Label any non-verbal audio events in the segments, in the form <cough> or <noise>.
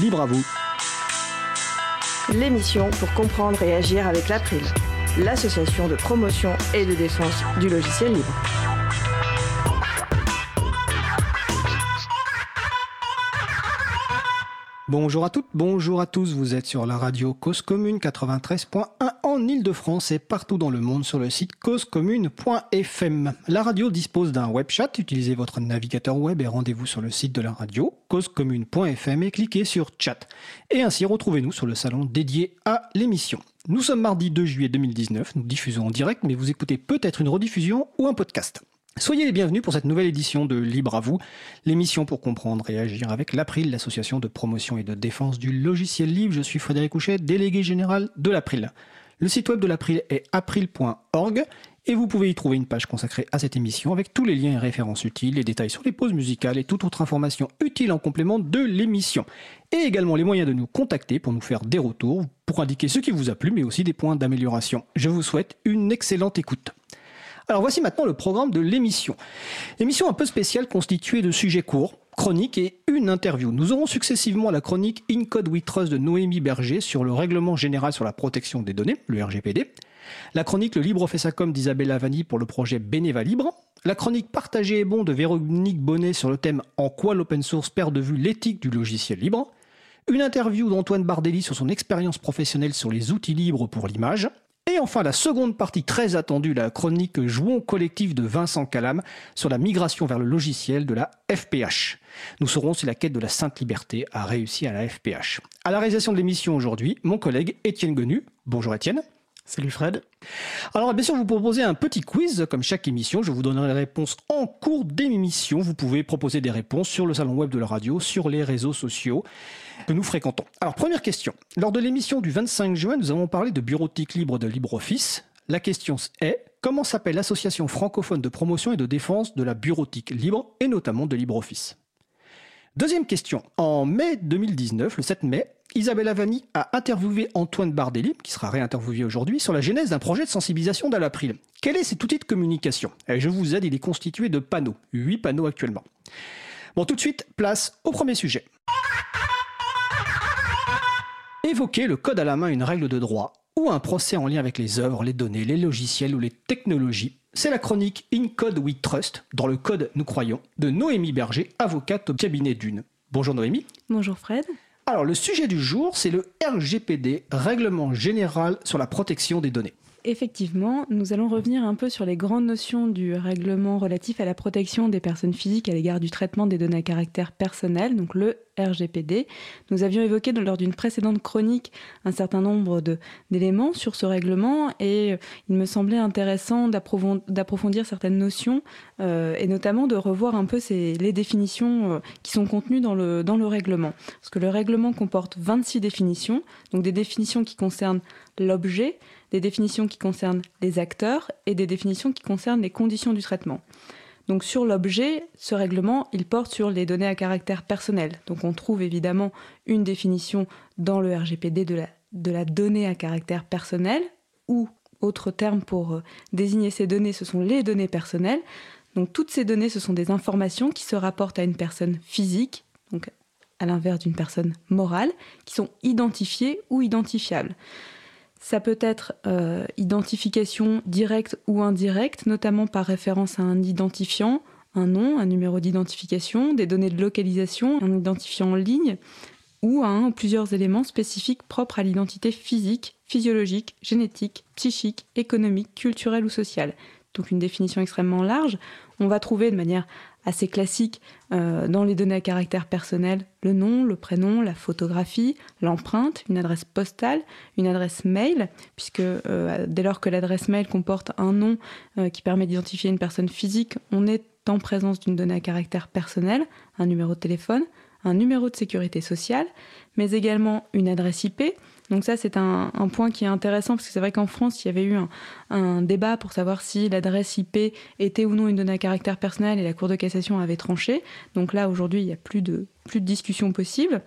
Libre à vous. L'émission pour comprendre et agir avec l'April, l'association de promotion et de défense du logiciel libre. Bonjour à toutes, bonjour à tous, vous êtes sur la radio Cause Commune 93.1 en Ile-de-France et partout dans le monde sur le site causecommune.fm. La radio dispose d'un web chat, utilisez votre navigateur web et rendez-vous sur le site de la radio causecommune.fm et cliquez sur chat. Et ainsi retrouvez-nous sur le salon dédié à l'émission. Nous sommes mardi 2 juillet 2019, nous diffusons en direct mais vous écoutez peut-être une rediffusion ou un podcast. Soyez les bienvenus pour cette nouvelle édition de Libre à vous, l'émission pour comprendre et agir avec l'April, l'association de promotion et de défense du logiciel libre. Je suis Frédéric Couchet, délégué général de l'April. Le site web de l'April est april.org et vous pouvez y trouver une page consacrée à cette émission avec tous les liens et références utiles, les détails sur les pauses musicales et toute autre information utile en complément de l'émission. Et également les moyens de nous contacter pour nous faire des retours, pour indiquer ce qui vous a plu mais aussi des points d'amélioration. Je vous souhaite une excellente écoute. Alors voici maintenant le programme de l'émission. Émission un peu spéciale constituée de sujets courts, chroniques et une interview. Nous aurons successivement la chronique In Code We Trust de Noémie Berger sur le règlement général sur la protection des données, le RGPD. La chronique Le Libre Fessacom d'Isabelle Lavani pour le projet Beneva Libre. La chronique Partagé et bon de Véronique Bonnet sur le thème En quoi l'open source perd de vue l'éthique du logiciel libre. Une interview d'Antoine Bardelli sur son expérience professionnelle sur les outils libres pour l'image. Et enfin, la seconde partie très attendue, la chronique Jouons collectif de Vincent Calam sur la migration vers le logiciel de la FPH. Nous saurons si la quête de la sainte liberté a réussi à la FPH. À la réalisation de l'émission aujourd'hui, mon collègue Étienne Gonu. Bonjour Étienne. Salut Fred. Alors bien sûr, je vous proposer un petit quiz comme chaque émission. Je vous donnerai les réponses en cours d'émission. Vous pouvez proposer des réponses sur le salon web de la radio, sur les réseaux sociaux que nous fréquentons. Alors première question. Lors de l'émission du 25 juin, nous avons parlé de bureautique libre de LibreOffice. La question est comment s'appelle l'association francophone de promotion et de défense de la bureautique libre et notamment de LibreOffice? Deuxième question. En mai 2019, le 7 mai, Isabelle Avani a interviewé Antoine Bardelli, qui sera réinterviewé aujourd'hui, sur la genèse d'un projet de sensibilisation d'Alapril. Quel est cet outil de communication? Et Je vous aide, il est constitué de panneaux, 8 panneaux actuellement. Bon, tout de suite, place au premier sujet. Évoquer le code à la main une règle de droit ou un procès en lien avec les œuvres, les données, les logiciels ou les technologies, c'est la chronique In Code We Trust, dans le code nous croyons, de Noémie Berger, avocate au cabinet d'une. Bonjour Noémie. Bonjour Fred. Alors le sujet du jour, c'est le RGPD, Règlement général sur la protection des données. Effectivement, nous allons revenir un peu sur les grandes notions du règlement relatif à la protection des personnes physiques à l'égard du traitement des données à caractère personnel, donc le RGPD. Nous avions évoqué lors d'une précédente chronique un certain nombre d'éléments sur ce règlement et il me semblait intéressant d'approfondir certaines notions euh, et notamment de revoir un peu les définitions euh, qui sont contenues dans le règlement. Parce que le règlement comporte 26 définitions, donc des définitions qui concernent l'objet, des définitions qui concernent les acteurs et des définitions qui concernent les conditions du traitement. Donc sur l'objet, ce règlement, il porte sur les données à caractère personnel. Donc on trouve évidemment une définition dans le RGPD de la, donnée à caractère personnel, ou autre terme pour euh, désigner ces données, ce sont les données personnelles. Donc toutes ces données, ce sont des informations qui se rapportent à une personne physique, donc à l'inverse d'une personne morale, qui sont identifiées ou identifiables. Ça peut être euh, identification directe ou indirecte, notamment par référence à un identifiant, un nom, un numéro d'identification, des données de localisation, un identifiant en ligne, ou à un ou plusieurs éléments spécifiques propres à l'identité physique, physiologique, génétique, psychique, économique, culturelle ou sociale. Donc une définition extrêmement large. On va trouver de manière assez classique euh, dans les données à caractère personnel, le nom, le prénom, la photographie, l'empreinte, une adresse postale, une adresse mail, puisque euh, dès lors que l'adresse mail comporte un nom euh, qui permet d'identifier une personne physique, on est en présence d'une donnée à caractère personnel, un numéro de téléphone, un numéro de sécurité sociale, mais également une adresse IP, donc ça, c'est un, point qui est intéressant parce que c'est vrai qu'en France, il y avait eu un, débat pour savoir si l'adresse IP était ou non une donnée à caractère personnel et la Cour de cassation avait tranché. Donc là, aujourd'hui, il n'y a plus de, plus de discussion possible.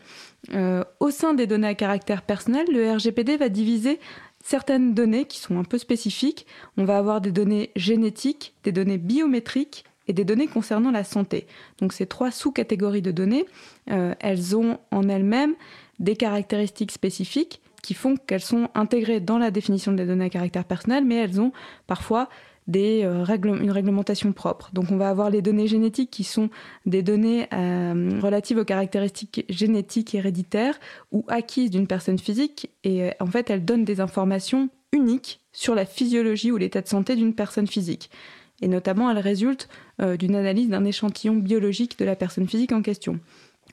Euh, au sein des données à caractère personnel, le RGPD va diviser certaines données qui sont un peu spécifiques. On va avoir des données génétiques, des données biométriques et des données concernant la santé. Donc ces trois sous-catégories de données, euh, elles ont en elles-mêmes des caractéristiques spécifiques qui font qu'elles sont intégrées dans la définition des données à caractère personnel, mais elles ont parfois euh, une réglementation propre. Donc on va avoir les données génétiques qui sont des données euh, relatives aux caractéristiques génétiques héréditaires ou acquises d'une personne physique et en fait elles donnent des informations uniques sur la physiologie ou l'état de santé d'une personne physique. Et notamment elles résultent d'une analyse d'un échantillon biologique de la personne physique en question.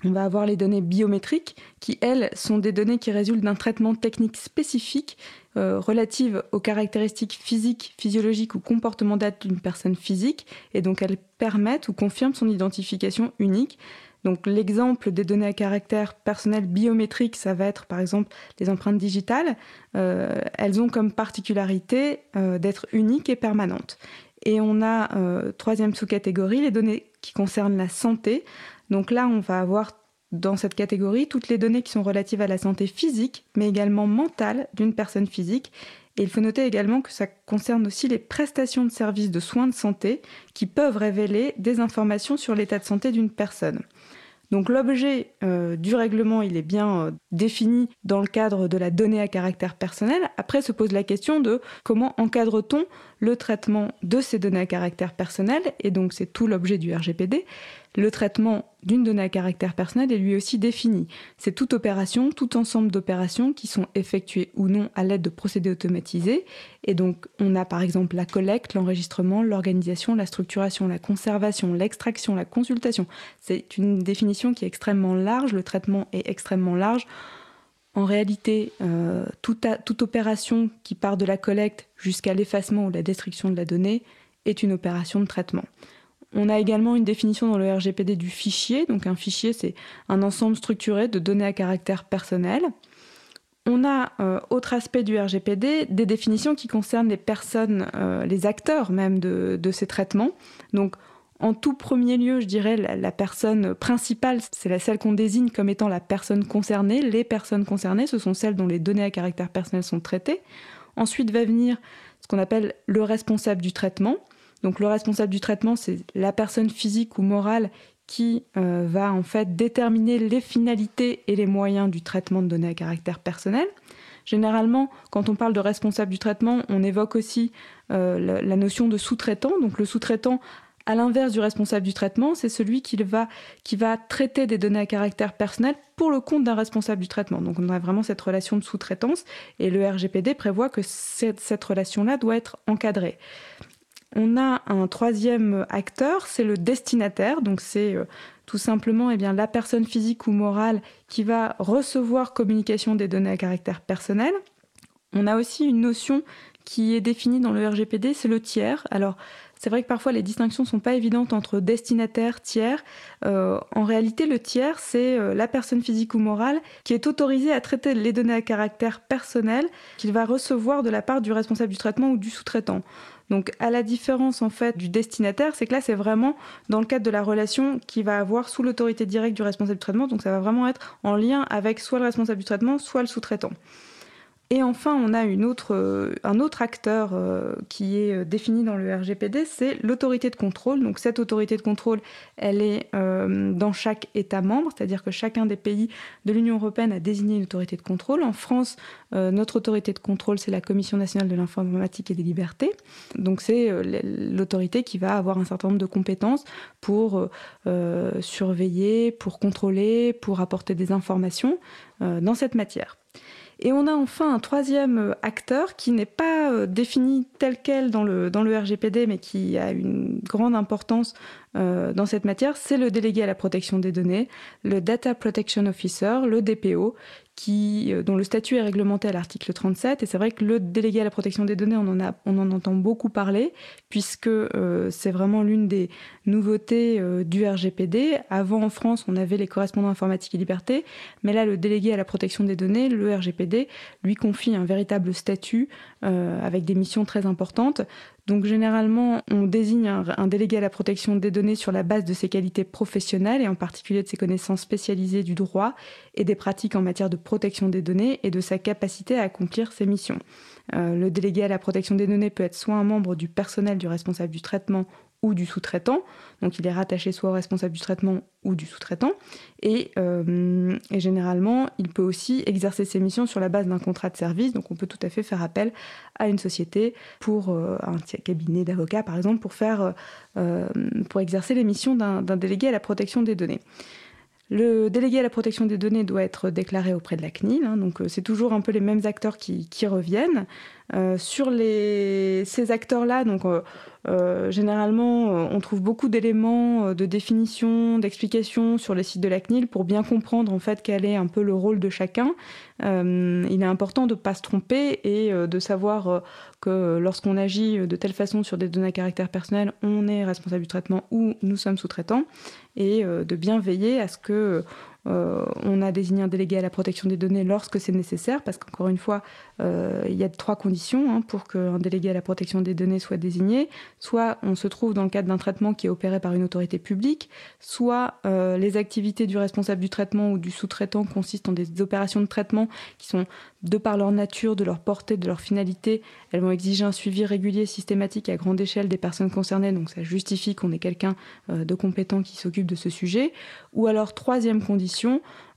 On va avoir les données biométriques qui, elles, sont des données qui résultent d'un traitement technique spécifique euh, relative aux caractéristiques physiques, physiologiques ou comportementales d'une personne physique, et donc elles permettent ou confirment son identification unique. Donc l'exemple des données à caractère personnel biométrique, ça va être par exemple les empreintes digitales. Euh, elles ont comme particularité euh, d'être uniques et permanentes. Et on a troisième sous-catégorie, les données qui concernent la santé. Donc là, on va avoir dans cette catégorie toutes les données qui sont relatives à la santé physique, mais également mentale d'une personne physique. Et il faut noter également que ça concerne aussi les prestations de services de soins de santé qui peuvent révéler des informations sur l'état de santé d'une personne. Donc l'objet euh, du règlement, il est bien euh, défini dans le cadre de la donnée à caractère personnel. Après se pose la question de comment encadre-t-on le traitement de ces données à caractère personnel, et donc c'est tout l'objet du RGPD. Le traitement d'une donnée à caractère personnel est lui aussi défini. C'est toute opération, tout ensemble d'opérations qui sont effectuées ou non à l'aide de procédés automatisés. Et donc, on a par exemple la collecte, l'enregistrement, l'organisation, la structuration, la conservation, l'extraction, la consultation. C'est une définition qui est extrêmement large. Le traitement est extrêmement large. En réalité, euh, toute, toute opération qui part de la collecte jusqu'à l'effacement ou la destruction de la donnée est une opération de traitement. On a également une définition dans le RGPD du fichier. Donc un fichier, c'est un ensemble structuré de données à caractère personnel. On a, euh, autre aspect du RGPD, des définitions qui concernent les personnes, euh, les acteurs même de, ces traitements. Donc en tout premier lieu, je dirais la, personne principale, c'est la celle qu'on désigne comme étant la personne concernée. Les personnes concernées, ce sont celles dont les données à caractère personnel sont traitées. Ensuite va venir ce qu'on appelle le responsable du traitement. Donc le responsable du traitement, c'est la personne physique ou morale qui euh, va en fait déterminer les finalités et les moyens du traitement de données à caractère personnel. Généralement, quand on parle de responsable du traitement, on évoque aussi euh, la, notion de sous-traitant. Donc le sous-traitant, à l'inverse du responsable du traitement, c'est celui qui va, qui va traiter des données à caractère personnel pour le compte d'un responsable du traitement. Donc on a vraiment cette relation de sous-traitance et le RGPD prévoit que cette relation-là doit être encadrée. On a un troisième acteur, c'est le destinataire. Donc c'est euh, tout simplement eh bien, la personne physique ou morale qui va recevoir communication des données à caractère personnel. On a aussi une notion qui est définie dans le RGPD, c'est le tiers. Alors c'est vrai que parfois les distinctions ne sont pas évidentes entre destinataire, tiers. Euh, en réalité, le tiers, c'est euh, la personne physique ou morale qui est autorisée à traiter les données à caractère personnel qu'il va recevoir de la part du responsable du traitement ou du sous-traitant. Donc à la différence en fait du destinataire, c'est que là c'est vraiment dans le cadre de la relation qui va avoir sous l'autorité directe du responsable du traitement, donc ça va vraiment être en lien avec soit le responsable du traitement, soit le sous-traitant. Et enfin, on a euh, un autre acteur euh, qui est euh, défini dans le RGPD, c'est l'autorité de contrôle. Donc cette autorité de contrôle, elle est dans chaque État membre, c'est-à-dire que chacun des pays de l'Union européenne a désigné une autorité de contrôle. En France, notre autorité de contrôle, c'est la Commission nationale de l'informatique et des libertés. Donc c'est l'autorité qui va avoir un certain nombre de compétences pour surveiller, pour contrôler, pour apporter des informations dans cette matière. Et on a enfin un troisième euh, acteur qui n'est pas euh, défini tel quel dans le, dans le RGPD, mais qui a une grande importance euh, dans cette matière, c'est le délégué à la protection des données, le Data Protection Officer, le DPO, qui, dont le statut est réglementé à l'article 37. Et c'est vrai que le délégué à la protection des données, on en, a, on en entend beaucoup parler, puisque c'est vraiment l'une des nouveautés du RGPD. Avant, en France, on avait les correspondants informatique et liberté, mais là, le délégué à la protection des données, le RGPD, lui confie un véritable statut euh, avec des missions très importantes. Donc généralement, on désigne un, délégué à la protection des données sur la base de ses qualités professionnelles et en particulier de ses connaissances spécialisées du droit et des pratiques en matière de protection des données et de sa capacité à accomplir ses missions. Euh, le délégué à la protection des données peut être soit un membre du personnel du responsable du traitement ou du sous-traitant. Donc il est rattaché soit au responsable du traitement ou du sous-traitant. Et, euh, généralement, il peut aussi exercer ses missions sur la base d'un contrat de service. Donc on peut tout à fait faire appel à une société pour euh, un cabinet d'avocats, par exemple, pour, euh, pour exercer les missions d'un délégué à la protection des données. Le délégué à la protection des données doit être déclaré auprès de la CNIL, hein, donc c'est toujours un peu les mêmes acteurs qui, reviennent. sur les, ces acteurs-là, euh, généralement, euh, on trouve beaucoup d'éléments euh, de définition, d'explication sur les sites de la CNIL pour bien comprendre en fait quel est un peu le rôle de chacun. il est important de ne pas se tromper et de savoir que lorsqu'on agit de telle façon sur des données à caractère personnel, on est responsable du traitement ou nous sommes sous-traitants et de bien veiller à ce que euh, on a désigné un délégué à la protection des données lorsque c'est nécessaire, parce qu'encore une fois, euh, il y a trois conditions hein, pour qu'un délégué à la protection des données soit désigné. Soit on se trouve dans le cadre d'un traitement qui est opéré par une autorité publique, soit euh, les activités du responsable du traitement ou du sous-traitant consistent en des opérations de traitement qui sont, de par leur nature, de leur portée, de leur finalité, elles vont exiger un suivi régulier, systématique à grande échelle des personnes concernées, donc ça justifie qu'on ait quelqu'un de compétent qui s'occupe de ce sujet. Ou alors, troisième condition,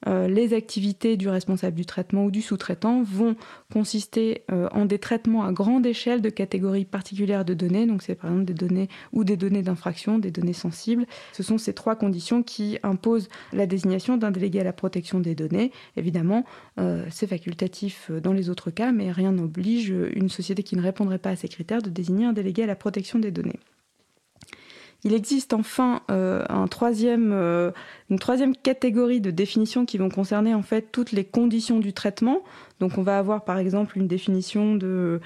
euh, les activités du responsable du traitement ou du sous-traitant vont consister euh, en des traitements à grande échelle de catégories particulières de données. Donc, c'est par exemple des données ou des données d'infraction, des données sensibles. Ce sont ces trois conditions qui imposent la désignation d'un délégué à la protection des données. Évidemment, euh, c'est facultatif dans les autres cas, mais rien n'oblige une société qui ne répondrait pas à ces critères de désigner un délégué à la protection des données. Il existe enfin euh, euh, une troisième catégorie de définitions qui vont concerner en fait toutes les conditions du traitement. Donc on va avoir par exemple une définition euh,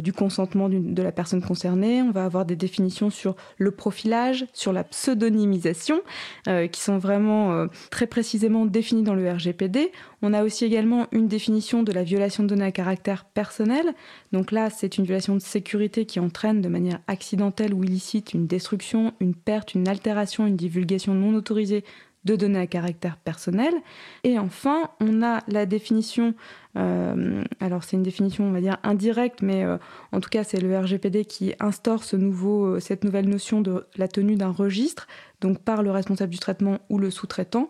du consentement de la personne concernée, on va avoir des définitions sur le profilage, sur la pseudonymisation, euh, qui sont vraiment euh, très précisément définies dans le RGPD. On a aussi également une définition de la violation de données à caractère personnel. Donc là, c'est une violation de sécurité qui entraîne de manière accidentelle ou illicite une destruction, une perte, une altération, une divulgation non autorisée de données à caractère personnel. Et enfin, on a la définition, euh, alors c'est une définition, on va dire, indirecte, mais euh, en tout cas, c'est le RGPD qui instaure ce nouveau, euh, cette nouvelle notion de la tenue d'un registre, donc par le responsable du traitement ou le sous-traitant.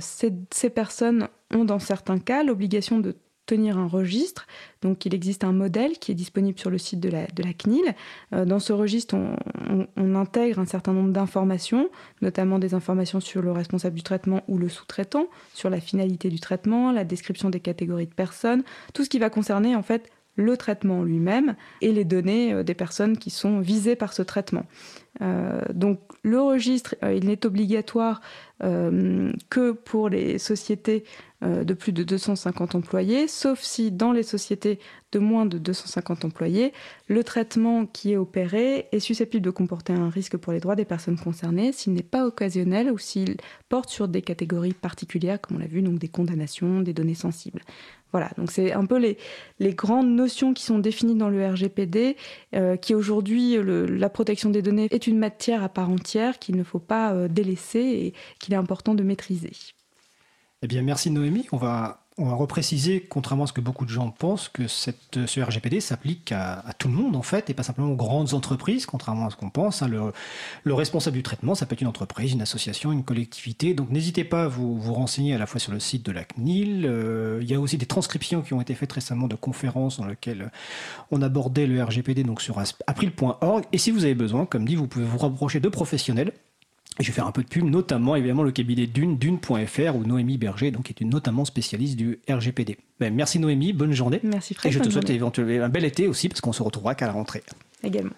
Ces, ces personnes ont dans certains cas l'obligation de tenir un registre. Donc il existe un modèle qui est disponible sur le site de la, de CNIL. Euh, dans ce registre, on, intègre un certain nombre d'informations, notamment des informations sur le responsable du traitement ou le sous-traitant, sur la finalité du traitement, la description des catégories de personnes, tout ce qui va concerner en fait le traitement lui-même et les données euh, des personnes qui sont visées par ce traitement. Euh, donc le registre, il n'est obligatoire que pour les sociétés de plus de 250 employés, sauf si dans les sociétés de moins de 250 employés, le traitement qui est opéré est susceptible de comporter un risque pour les droits des personnes concernées s'il n'est pas occasionnel ou s'il porte sur des catégories particulières, comme on l'a vu, donc des condamnations, des données sensibles. Voilà, donc c'est un peu les, grandes notions qui sont définies dans le RGPD, euh, qui aujourd'hui, la protection des données est une matière à part entière qu'il ne faut pas euh, délaisser et qu'il est important de maîtriser. Eh bien, merci Noémie. On va, on va repréciser, contrairement à ce que beaucoup de gens pensent, que cette, ce RGPD s'applique à, tout le monde, en fait, et pas simplement aux grandes entreprises, contrairement à ce qu'on pense. Hein. Le, responsable du traitement, ça peut être une entreprise, une association, une collectivité. Donc, n'hésitez pas à vous, vous renseigner à la fois sur le site de la CNIL. Euh, il y a aussi des transcriptions qui ont été faites récemment de conférences dans lesquelles on abordait le RGPD donc sur april.org. Et si vous avez besoin, comme dit, vous pouvez vous rapprocher de professionnels je vais faire un peu de pub, notamment évidemment le cabinet Dune, Dune.fr, où Noémie Berger, donc, est une notamment spécialiste du RGPD. Ben, merci Noémie, bonne journée. Merci Fred. Et je te souhaite éventuellement un bel été aussi, parce qu'on se retrouvera qu'à la rentrée. Également.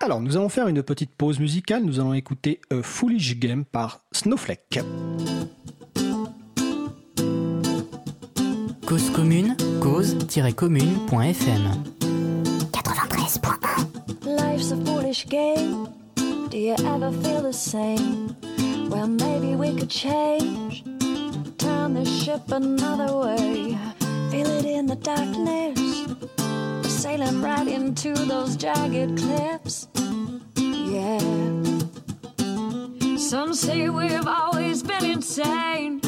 Alors, nous allons faire une petite pause musicale. Nous allons écouter A Foolish Game par Snowflake. Cause commune, cause-commune.fm Life's a foolish game. Do you ever feel the same? Well, maybe we could change. Turn the ship another way. Feel it in the darkness. We're Sailing right into those jagged cliffs. Yeah. Some say we've always been insane.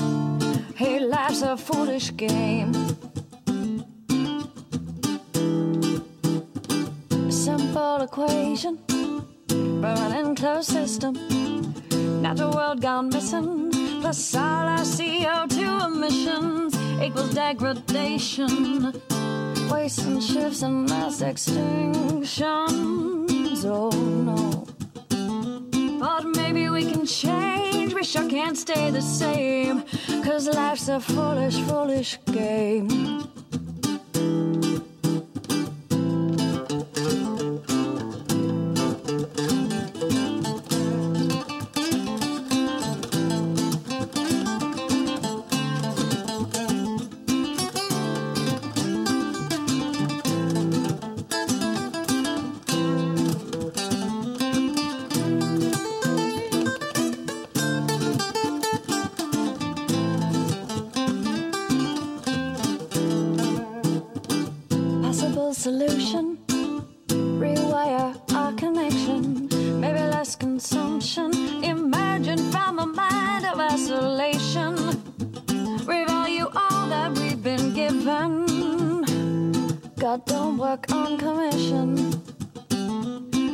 Hey, life's a foolish game. Simple equation from an enclosed system. Natural world gone missing, plus all our CO2 emissions equals degradation. Waste and shifts and mass extinctions. Oh no. But maybe we can change, we sure can't stay the same. Cause life's a foolish, foolish game. Don't on commission.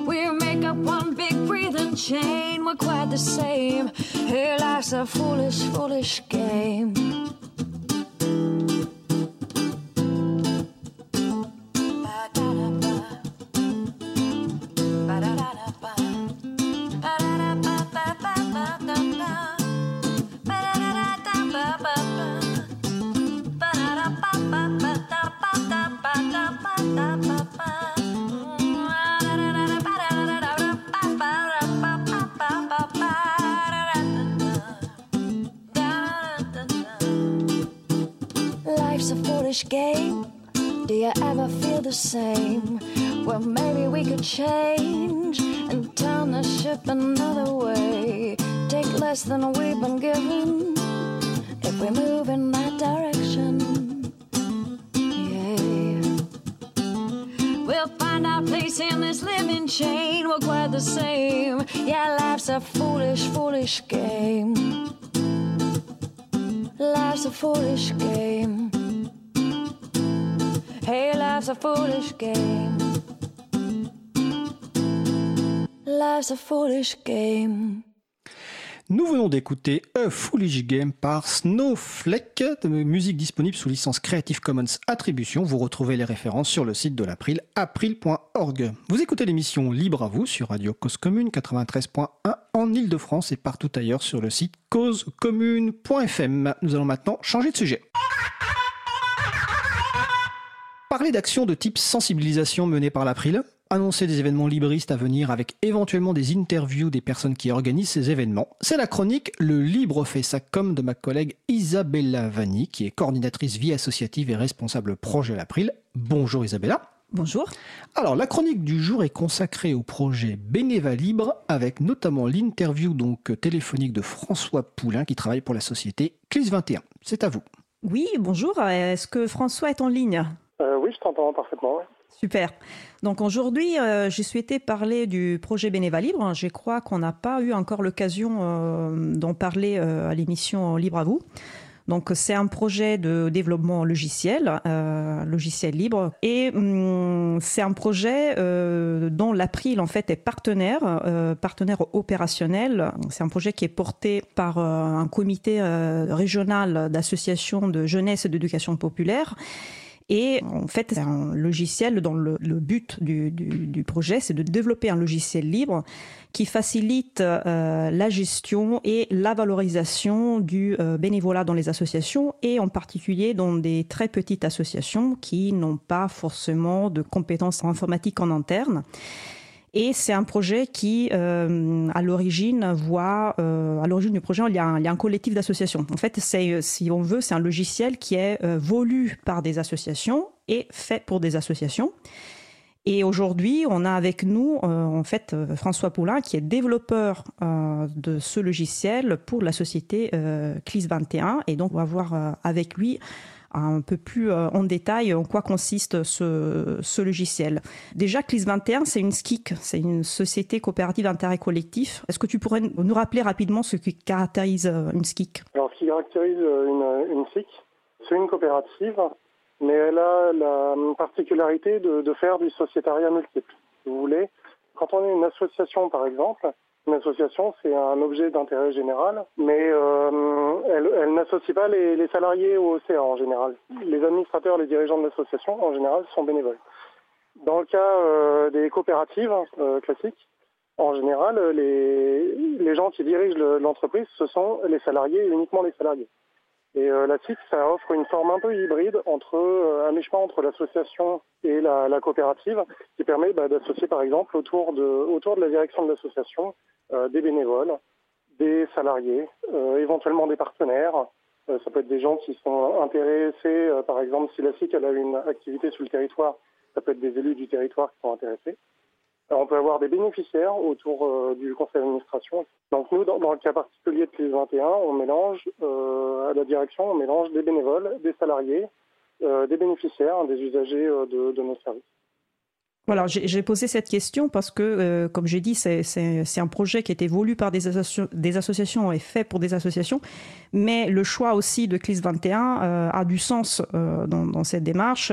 We make up one big breathing chain. We're quite the same. Here life's a foolish, foolish game. A foolish, foolish game. Life's a foolish game. Hey, life's a foolish game. Life's a foolish game. Nous venons d'écouter A Foolish Game par Snowflake, musique disponible sous licence Creative Commons Attribution. Vous retrouvez les références sur le site de l'April, april.org. Vous écoutez l'émission Libre à vous sur Radio Cause Commune 93.1 en Ile-de-France et partout ailleurs sur le site causecommune.fm. Nous allons maintenant changer de sujet. Parler d'actions de type sensibilisation menées par l'April, annoncer des événements libristes à venir avec éventuellement des interviews des personnes qui organisent ces événements. C'est la chronique Le Libre fait sa com de ma collègue Isabella Vanni, qui est coordinatrice vie associative et responsable projet à l'April. Bonjour Isabella. Bonjour. Alors, la chronique du jour est consacrée au projet Bénéva Libre, avec notamment l'interview donc téléphonique de François Poulain, qui travaille pour la société CLIS 21. C'est à vous. Oui, bonjour. Est-ce que François est en ligne? Euh, oui, je t'entends parfaitement. Super. Donc aujourd'hui, euh, j'ai souhaité parler du projet Bénéva Libre. Je crois qu'on n'a pas eu encore l'occasion euh, d'en parler euh, à l'émission Libre à vous. Donc c'est un projet de développement logiciel, euh, logiciel libre, et hum, c'est un projet dont l'April en fait est partenaire, partenaire opérationnel. C'est un projet qui est porté par un comité régional d'associations de jeunesse et d'éducation populaire. Et en fait, c'est un logiciel dont le, but du projet, c'est de développer un logiciel libre qui facilite euh, la gestion et la valorisation du euh, bénévolat dans les associations et en particulier dans des très petites associations qui n'ont pas forcément de compétences informatiques en interne. Et c'est un projet qui, euh, à l'origine, voit, euh, à l'origine du projet, il y a un, collectif d'associations. En fait, c'est, si on veut, c'est un logiciel qui est euh, voulu par des associations et fait pour des associations. Et aujourd'hui, on a avec nous, euh, en fait, euh, François Poulain, qui est développeur euh, de ce logiciel pour la société euh, CLIS 21. Et donc, on va voir euh, avec lui un peu plus euh, en détail en quoi consiste ce, logiciel. Déjà, CLIS 21, c'est une SKIC, c'est une société coopérative d'intérêt collectif. Est-ce que tu pourrais nous rappeler rapidement ce qui caractérise euh, une SKIC Alors, ce qui caractérise euh, une, une SIC, c'est une coopérative, mais elle a la particularité de, de faire du sociétariat multiple. si vous voulez. Quand on est une association, par exemple, une association, c'est un objet d'intérêt général, mais euh, elle, elle n'associe pas les, les salariés au CA en général. Les administrateurs, les dirigeants de l'association, en général, sont bénévoles. Dans le cas euh, des coopératives euh, classiques, en général, les, les gens qui dirigent le- l'entreprise, ce sont les salariés, uniquement les salariés. Et euh, la SIC, ça offre une forme un peu hybride entre euh, un mi-chemin entre l'association et la, la coopérative, qui permet bah, d'associer par exemple autour de, autour de la direction de l'association euh, des bénévoles, des salariés, euh, éventuellement des partenaires. Euh, ça peut être des gens qui sont intéressés, euh, par exemple, si la SIC elle a une activité sur le territoire, ça peut être des élus du territoire qui sont intéressés. On peut avoir des bénéficiaires autour euh, du conseil d'administration. Donc nous, dans, le cas particulier de CLIS 21, on mélange euh, à la direction, on mélange des bénévoles, des salariés, euh, des bénéficiaires, des usagers euh, de, de nos services. Voilà, j'ai posé cette question parce que, euh, comme j'ai dit, c'est- un projet qui été voulu par des, asso- des associations et fait pour des associations, mais le choix aussi de CLIS 21 euh, a du sens euh, dans, cette démarche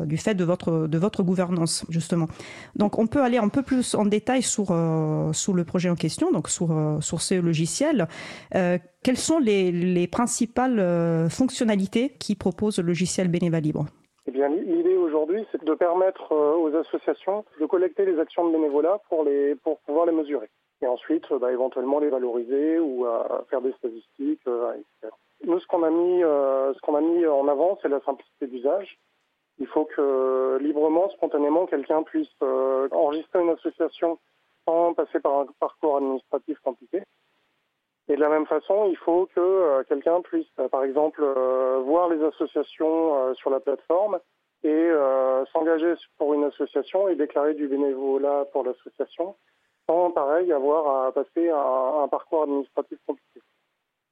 du fait de votre, de votre gouvernance, justement. Donc, on peut aller un peu plus en détail sur, sur le projet en question, donc sur, sur ce logiciel. Quelles sont les, les principales fonctionnalités qui propose le logiciel Bénéva Libre? Eh bien, l'idée aujourd'hui, c'est de permettre euh, aux associations de collecter les actions de bénévolat pour, les, pour pouvoir les mesurer. Et ensuite, euh, bah, éventuellement les valoriser ou à faire des statistiques, euh, etc. Nous, ce qu'on a mis, euh, ce qu'on a mis en avant, c'est la simplicité d'usage. Il faut que librement, spontanément, quelqu'un puisse euh, enregistrer une association sans passer par un parcours administratif compliqué. Et de la même façon, il faut que euh, quelqu'un puisse, euh, par exemple, euh, voir les associations sur la plateforme et s'engager pour une association et déclarer du bénévolat pour l'association sans, pareil, avoir à passer un, parcours administratif compliqué.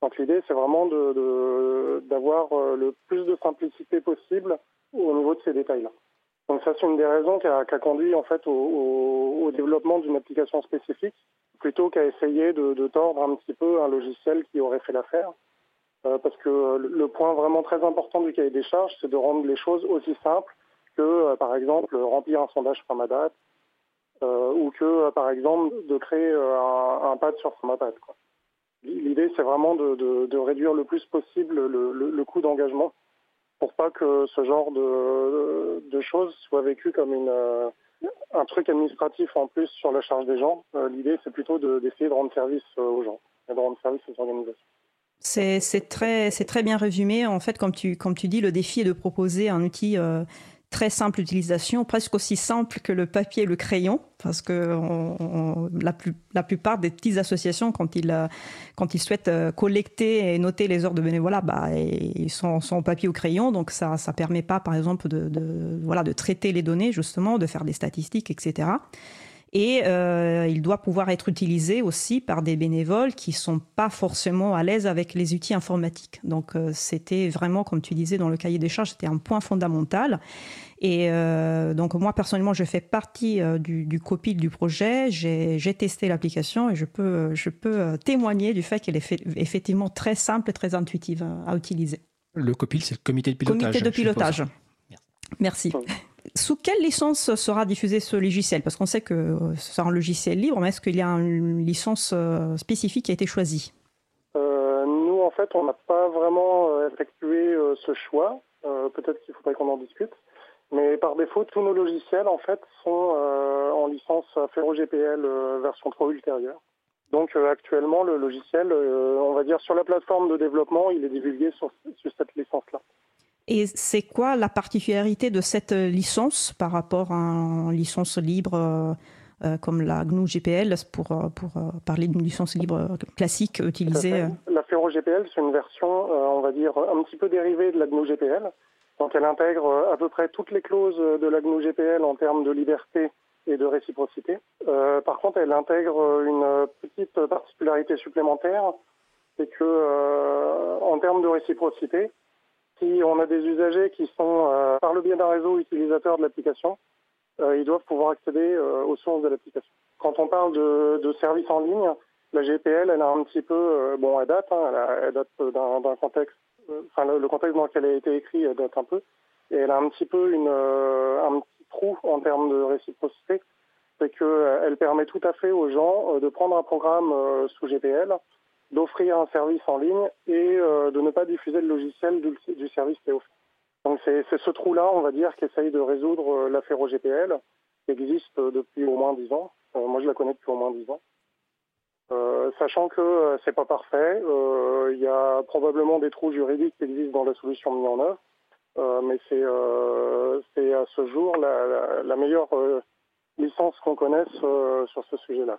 Donc l'idée, c'est vraiment d'avoir le plus de simplicité possible au niveau de ces détails-là. Donc ça, c'est une des raisons qui a, conduit en fait au développement d'une application spécifique plutôt qu'à essayer de, tordre un petit peu un logiciel qui aurait fait l'affaire. Euh, parce que le, point vraiment très important du cahier des charges, c'est de rendre les choses aussi simples que, euh, par exemple, remplir un sondage Framadat euh, ou que, euh, par exemple, de créer un, pad sur Framadat. quoi. L'idée, c'est vraiment de, réduire le plus possible le, coût d'engagement pour pas que ce genre de, de choses soit vécu comme une, un truc administratif en plus sur la charge des gens. Euh, L'idée, c'est plutôt de- d'essayer de rendre service euh, aux gens et de rendre service aux organisations. C'est très, bien résumé. En fait, comme tu, comme tu dis, le défi est de proposer un outil euh, très simple d'utilisation, presque aussi simple que le papier et le crayon, parce que la, plupart des petites associations, quand ils, euh, souhaitent euh, collecter et noter les heures de bénévolat, bah, ils sont, au papier ou crayon, donc ça ne permet pas, par exemple, de traiter les données, justement, de faire des statistiques, etc. Et euh, il doit pouvoir être utilisé aussi par des bénévoles qui sont pas forcément à l'aise avec les outils informatiques. Donc euh, c'était vraiment, comme tu disais dans le cahier des charges, c'était un point fondamental. Et euh, donc moi personnellement, je fais partie euh, du, du copil du projet. J'ai testé l'application et je peux, je peux euh, témoigner du fait qu'elle est fait- effectivement très simple et très intuitive à, à utiliser. Le COPIL, c'est le comité de pilotage. Comité de pilotage. Merci. Sous quelle licence sera diffusé ce logiciel? Parce qu'on sait que euh, c'est un logiciel libre, mais est-ce qu'il y a une licence euh, spécifique qui a été choisie? Euh, nous, en fait, on n'a pas vraiment effectué ce choix. Peut-être qu'il faudrait qu'on en discute. Mais par défaut, tous nos logiciels, en fait, sont en licence Ferro GPL euh, version 3 ultérieure. Donc actuellement, le logiciel, on va dire sur la plateforme de développement, il est divulgué sur cette licence-là. Et c'est quoi la particularité de cette licence par rapport à une licence libre euh, euh, comme la GNU GPL pour, euh, euh, parler d'une licence libre classique utilisée euh, La Ferro GPL, c'est une version, euh, on va dire, un petit peu dérivée de la GNU GPL. Donc elle intègre euh, à peu près toutes les clauses de la GNU GPL en termes de liberté et de réciprocité. Euh, par contre, elle intègre une petite particularité supplémentaire, c'est que euh, en termes de réciprocité, si on a des usagers qui sont, euh, par le biais d'un réseau utilisateur de l'application, euh, ils doivent pouvoir accéder euh, aux sources de l'application. Quand on parle de, de services en ligne, la GPL, elle a un petit peu, euh, bon, elle date, hein, elle, a- elle date d'un contexte, euh, enfin le, le contexte dans lequel elle a été écrite, elle date un peu, et elle a un petit peu une, un petit trou en termes de réciprocité, c'est qu'elle permet tout à fait aux gens de prendre un programme sous GPL, d'offrir un service en ligne et de ne pas diffuser le logiciel du, service qui est offert. Donc c'est ce trou-là, on va dire, qu'essaye de résoudre l'affaire GPL, qui existe depuis au moins 10 ans. moi, je la connais depuis au moins 10 ans. Euh, sachant que euh, c'est pas parfait, euh, il y a probablement des trous juridiques qui existent dans la solution mise en œuvre, mais c'est à ce jour la, la meilleure licence qu'on connaisse sur ce sujet-là.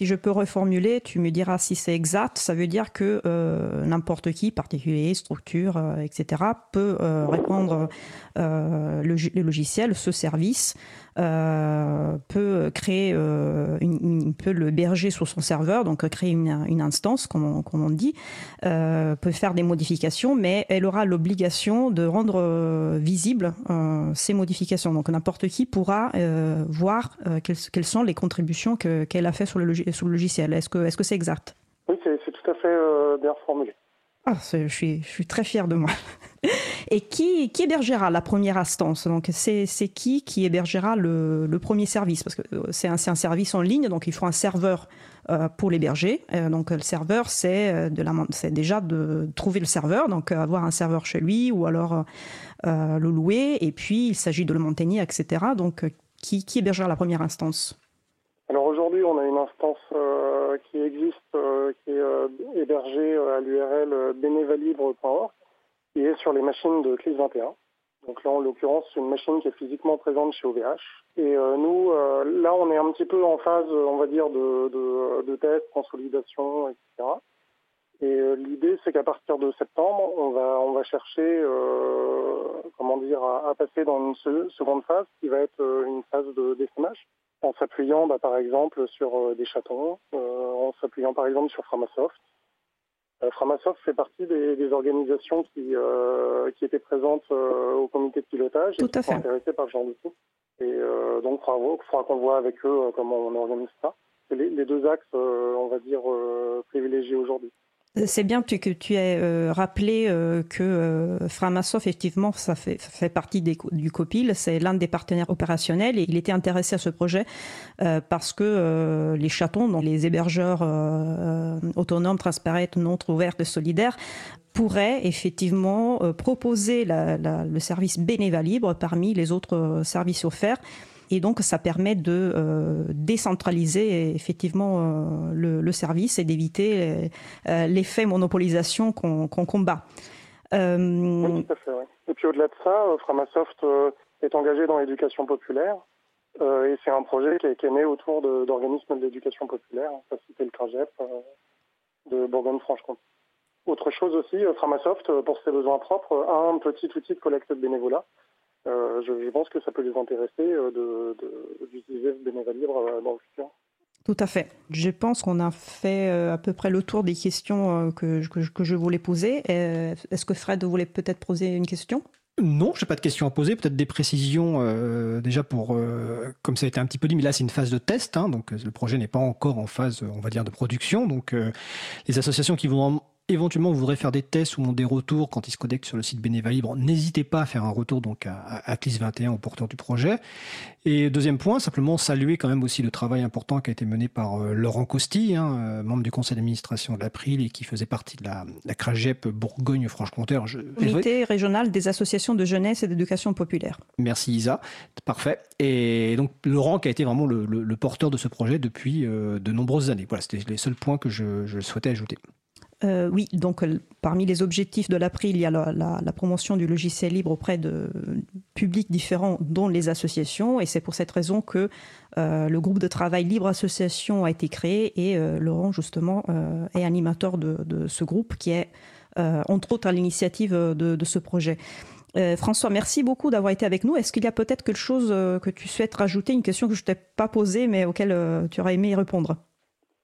Si je peux reformuler, tu me diras si c'est exact. Ça veut dire que euh, n'importe qui, particulier, structure, euh, etc., peut euh, répondre le, logiciel, ce service, peut créer, peut le berger sur son serveur, donc créer une, instance, comme on, dit, peut faire des modifications, mais elle aura l'obligation de rendre visibles ces modifications. Donc n'importe qui pourra voir quelles, quelles, sont les contributions qu'elle a fait sur le sous le logiciel. Est-ce que c'est -ce c'est exact? Oui, c'est tout à fait euh, bien formulé. Ah, je suis, je suis très fier de moi. <laughs> Et qui, qui hébergera la première instance? Donc, c'est qui qui hébergera le, le, premier service? Parce que euh, c'est un, un, service en ligne, donc il faut un serveur euh, pour l'héberger. donc, le serveur, c'est déjà de trouver le serveur, donc avoir un serveur chez lui ou alors le louer. Et puis, il s'agit de le maintenir, etc. Donc, qui, qui hébergera la première instance? Alors aujourd'hui, on a une instance euh, qui existe, euh, qui est euh, hébergée à l'URL bénévalibre.org, qui est sur les machines de CLIS 21. Donc là, en l'occurrence, c'est une machine qui est physiquement présente chez OVH. Et nous, là, on est un petit peu en phase, on va dire, de, test, consolidation, etc. Et l'idée, c'est qu'à partir de septembre, on va, on va chercher, comment dire, à, passer dans une seconde phase, qui va être une phase de d'essaimage en s'appuyant bah, par exemple sur euh, des chatons, euh, en s'appuyant par exemple sur Framasoft. Euh, Framasoft fait partie des, organisations qui, qui étaient présentes au comité de pilotage et qui sont intéressées par ce genre d'outils. Et donc, il faudra qu'on voit avec eux comment on organise ça. C'est les, les, deux axes, on va dire, privilégiés aujourd'hui. C'est bien que tu aies euh, rappelé euh, que euh, Framasoft, effectivement, ça fait, partie du COPIL, c'est l'un des partenaires opérationnels et il était intéressé à ce projet parce que les chatons, donc les hébergeurs autonomes, transparents, non ouverts et solidaires, pourraient effectivement proposer le service bénévole libre parmi les autres services offerts et donc, ça permet de euh, décentraliser effectivement euh, le, service et d'éviter euh, l'effet monopolisation qu'on combat. Oui, tout à fait. Et puis au-delà de ça, Framasoft est engagé dans l'éducation populaire. et c'est un projet qui est, né autour d'organismes d'éducation populaire. Ça cité le CRAGEP de Bourgogne-Franche-Comté. Autre chose aussi, Framasoft, pour ses besoins propres, a un petit outil de collecte de bénévolat euh, je, pense que ça peut les intéresser euh, d'utiliser ce bénévolat libre euh, dans le futur. Tout à fait. Je pense qu'on a fait à peu près le tour des questions que, que, je voulais poser. Est-ce que Fred voulait peut-être poser une question? Non, je n'ai pas de questions à poser, peut-être des précisions déjà pour, comme ça a été un petit peu dit, mais là c'est une phase de test, hein, donc le projet n'est pas encore en phase, on va dire, de production. Donc les associations qui vont éventuellement vous voudrez faire des tests ou des retours quand ils se connectent sur le site Bénéva Libre, n'hésitez pas à faire un retour donc à, à 21 au porteur du projet. Et deuxième point, simplement saluer quand même aussi le travail important qui a été mené par euh, Laurent Costi, hein, euh, membre du conseil d'administration de l'April et qui faisait partie de la, la CRAGEP Bourgogne-Franche-Comté. Comité régional des associations de jeunesse et d'éducation populaire. Merci Isa, parfait. Et donc Laurent qui a été vraiment le, porteur de ce projet depuis euh, de nombreuses années. Voilà, c'était les seuls points que je, je souhaitais ajouter. Euh, oui, donc euh, parmi les objectifs de l'April, il y a la, promotion du logiciel libre auprès de publics différents, dont les associations. Et c'est pour cette raison que euh, le groupe de travail Libre Association a été créé et Laurent, justement, est animateur de, ce groupe qui est, entre autres, à l'initiative de, ce projet. François, merci beaucoup d'avoir été avec nous. Est-ce qu'il y a peut-être quelque chose que tu souhaites rajouter, une question que je ne t'ai pas posée, mais auquel tu aurais aimé y répondre?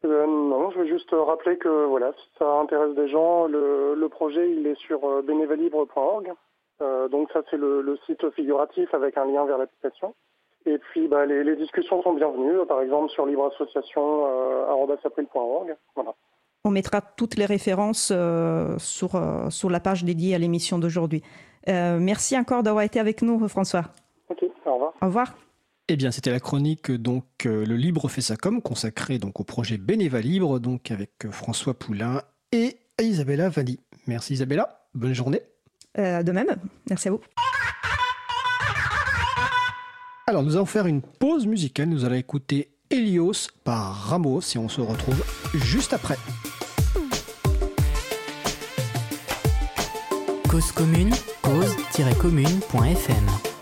Euh, non, je veux juste rappeler que voilà, si ça intéresse des gens, le, projet il est sur euh, bénévalibre.org. Euh, donc ça c'est le, site figuratif avec un lien vers l'application. Et puis bah, les, discussions sont bienvenues, par exemple sur libreassociation.org. Voilà. On mettra toutes les références sur, sur la page dédiée à l'émission d'aujourd'hui. merci encore d'avoir été avec nous, François. Ok, au revoir. Au revoir. Eh bien, c'était la chronique donc euh, le Libre fait sa com consacrée donc au projet Bénéva Libre donc avec euh, François Poulain et Isabella Vanni. Merci Isabella, bonne journée. Euh, de même, merci à vous. Alors, nous allons faire une pause musicale. Nous allons écouter Helios par Ramos et on se retrouve juste après. Cause commune, cause-commune.fm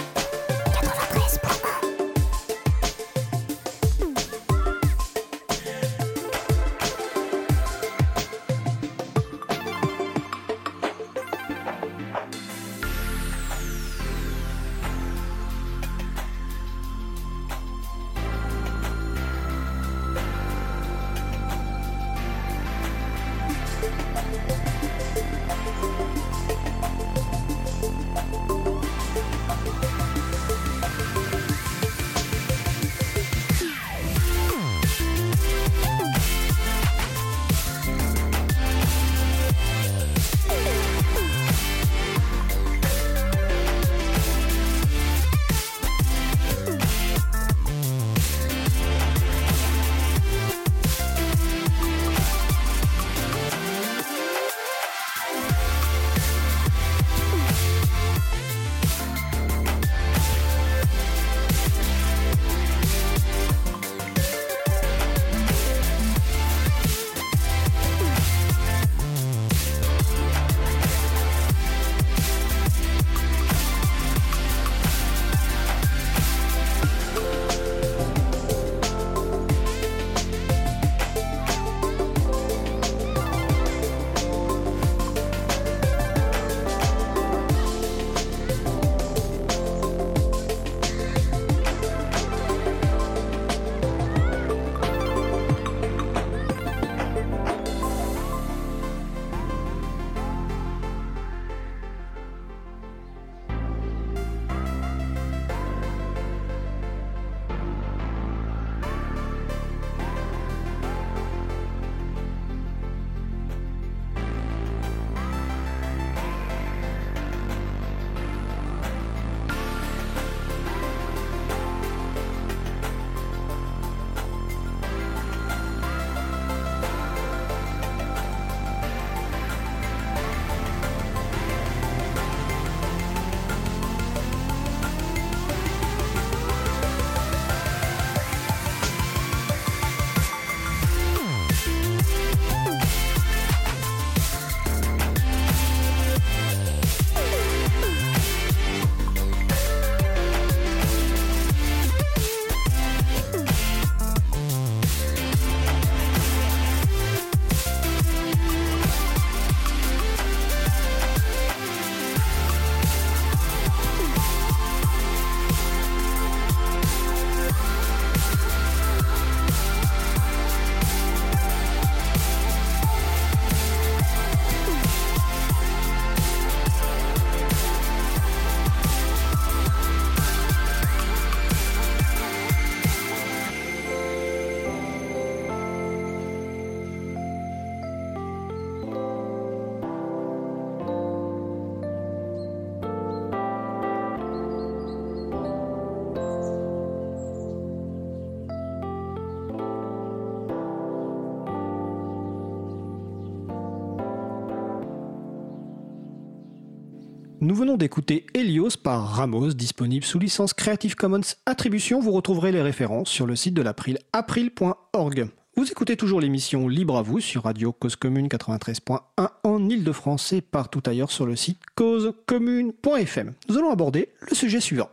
Nous venons d'écouter Helios par Ramos, disponible sous licence Creative Commons Attribution. Vous retrouverez les références sur le site de l'April, april.org. Vous écoutez toujours l'émission Libre à vous sur Radio Cause Commune 93.1 en Ile-de-France et partout ailleurs sur le site causecommune.fm. Nous allons aborder le sujet suivant.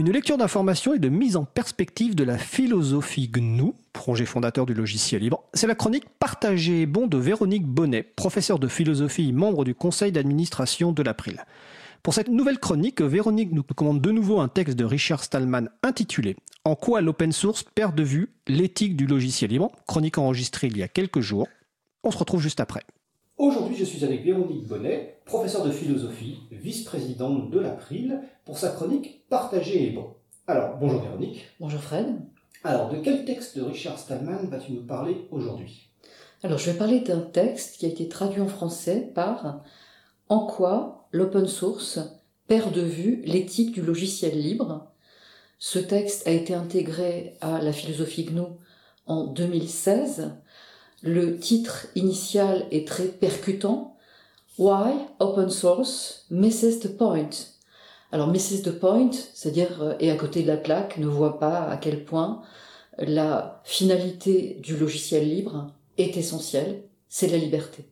Une lecture d'information et de mise en perspective de la philosophie GNU, projet fondateur du logiciel libre. C'est la chronique Partagée et bon de Véronique Bonnet, professeure de philosophie membre du conseil d'administration de l'April. Pour cette nouvelle chronique, Véronique nous commande de nouveau un texte de Richard Stallman intitulé En quoi l'open source perd de vue l'éthique du logiciel libre, chronique enregistrée il y a quelques jours. On se retrouve juste après. Aujourd'hui, je suis avec Véronique Bonnet, professeure de philosophie, vice-présidente de l'April, pour sa chronique Partagée et bon. Alors, bonjour Véronique. Bonjour Fred. Alors, de quel texte de Richard Stallman vas-tu nous parler aujourd'hui? Alors, je vais parler d'un texte qui a été traduit en français par En quoi l'open source perd de vue l'éthique du logiciel libre? Ce texte a été intégré à la philosophie GNU en 2016. Le titre initial est très percutant. Why open source misses the point? Alors misses the point, c'est-à-dire euh, est à côté de la plaque, ne voit pas à quel point la finalité du logiciel libre est essentielle, c'est la liberté.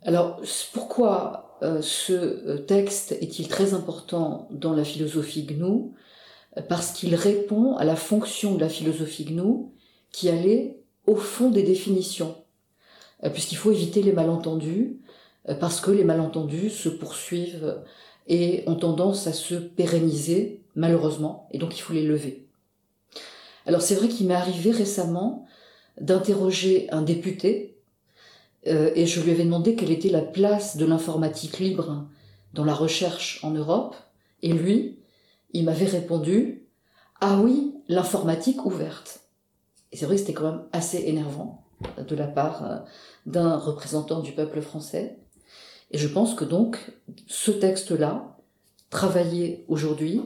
Alors pourquoi euh, ce euh, texte est-il très important dans la philosophie GNU? Parce qu'il répond à la fonction de la philosophie GNU qui allait au fond des définitions, puisqu'il faut éviter les malentendus, parce que les malentendus se poursuivent et ont tendance à se pérenniser, malheureusement, et donc il faut les lever. Alors c'est vrai qu'il m'est arrivé récemment d'interroger un député, euh, et je lui avais demandé quelle était la place de l'informatique libre dans la recherche en Europe, et lui, il m'avait répondu Ah oui, l'informatique ouverte. Et c'est vrai que c'était quand même assez énervant de la part euh, d'un représentant du peuple français. Et je pense que donc ce texte-là, travaillé aujourd'hui,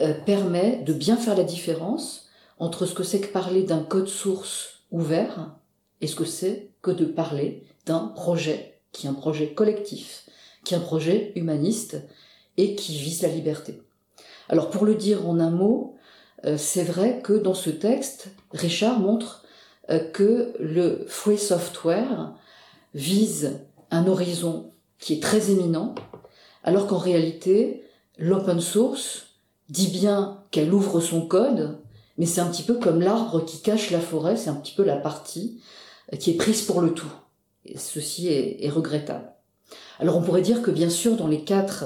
euh, permet de bien faire la différence entre ce que c'est que parler d'un code source ouvert et ce que c'est que de parler d'un projet qui est un projet collectif, qui est un projet humaniste et qui vise la liberté. Alors pour le dire en un mot, euh, c'est vrai que dans ce texte, Richard montre que le free software vise un horizon qui est très éminent, alors qu'en réalité, l'open source dit bien qu'elle ouvre son code, mais c'est un petit peu comme l'arbre qui cache la forêt, c'est un petit peu la partie euh, qui est prise pour le tout. Et ceci est, regrettable. Alors on pourrait dire que bien sûr, dans les quatre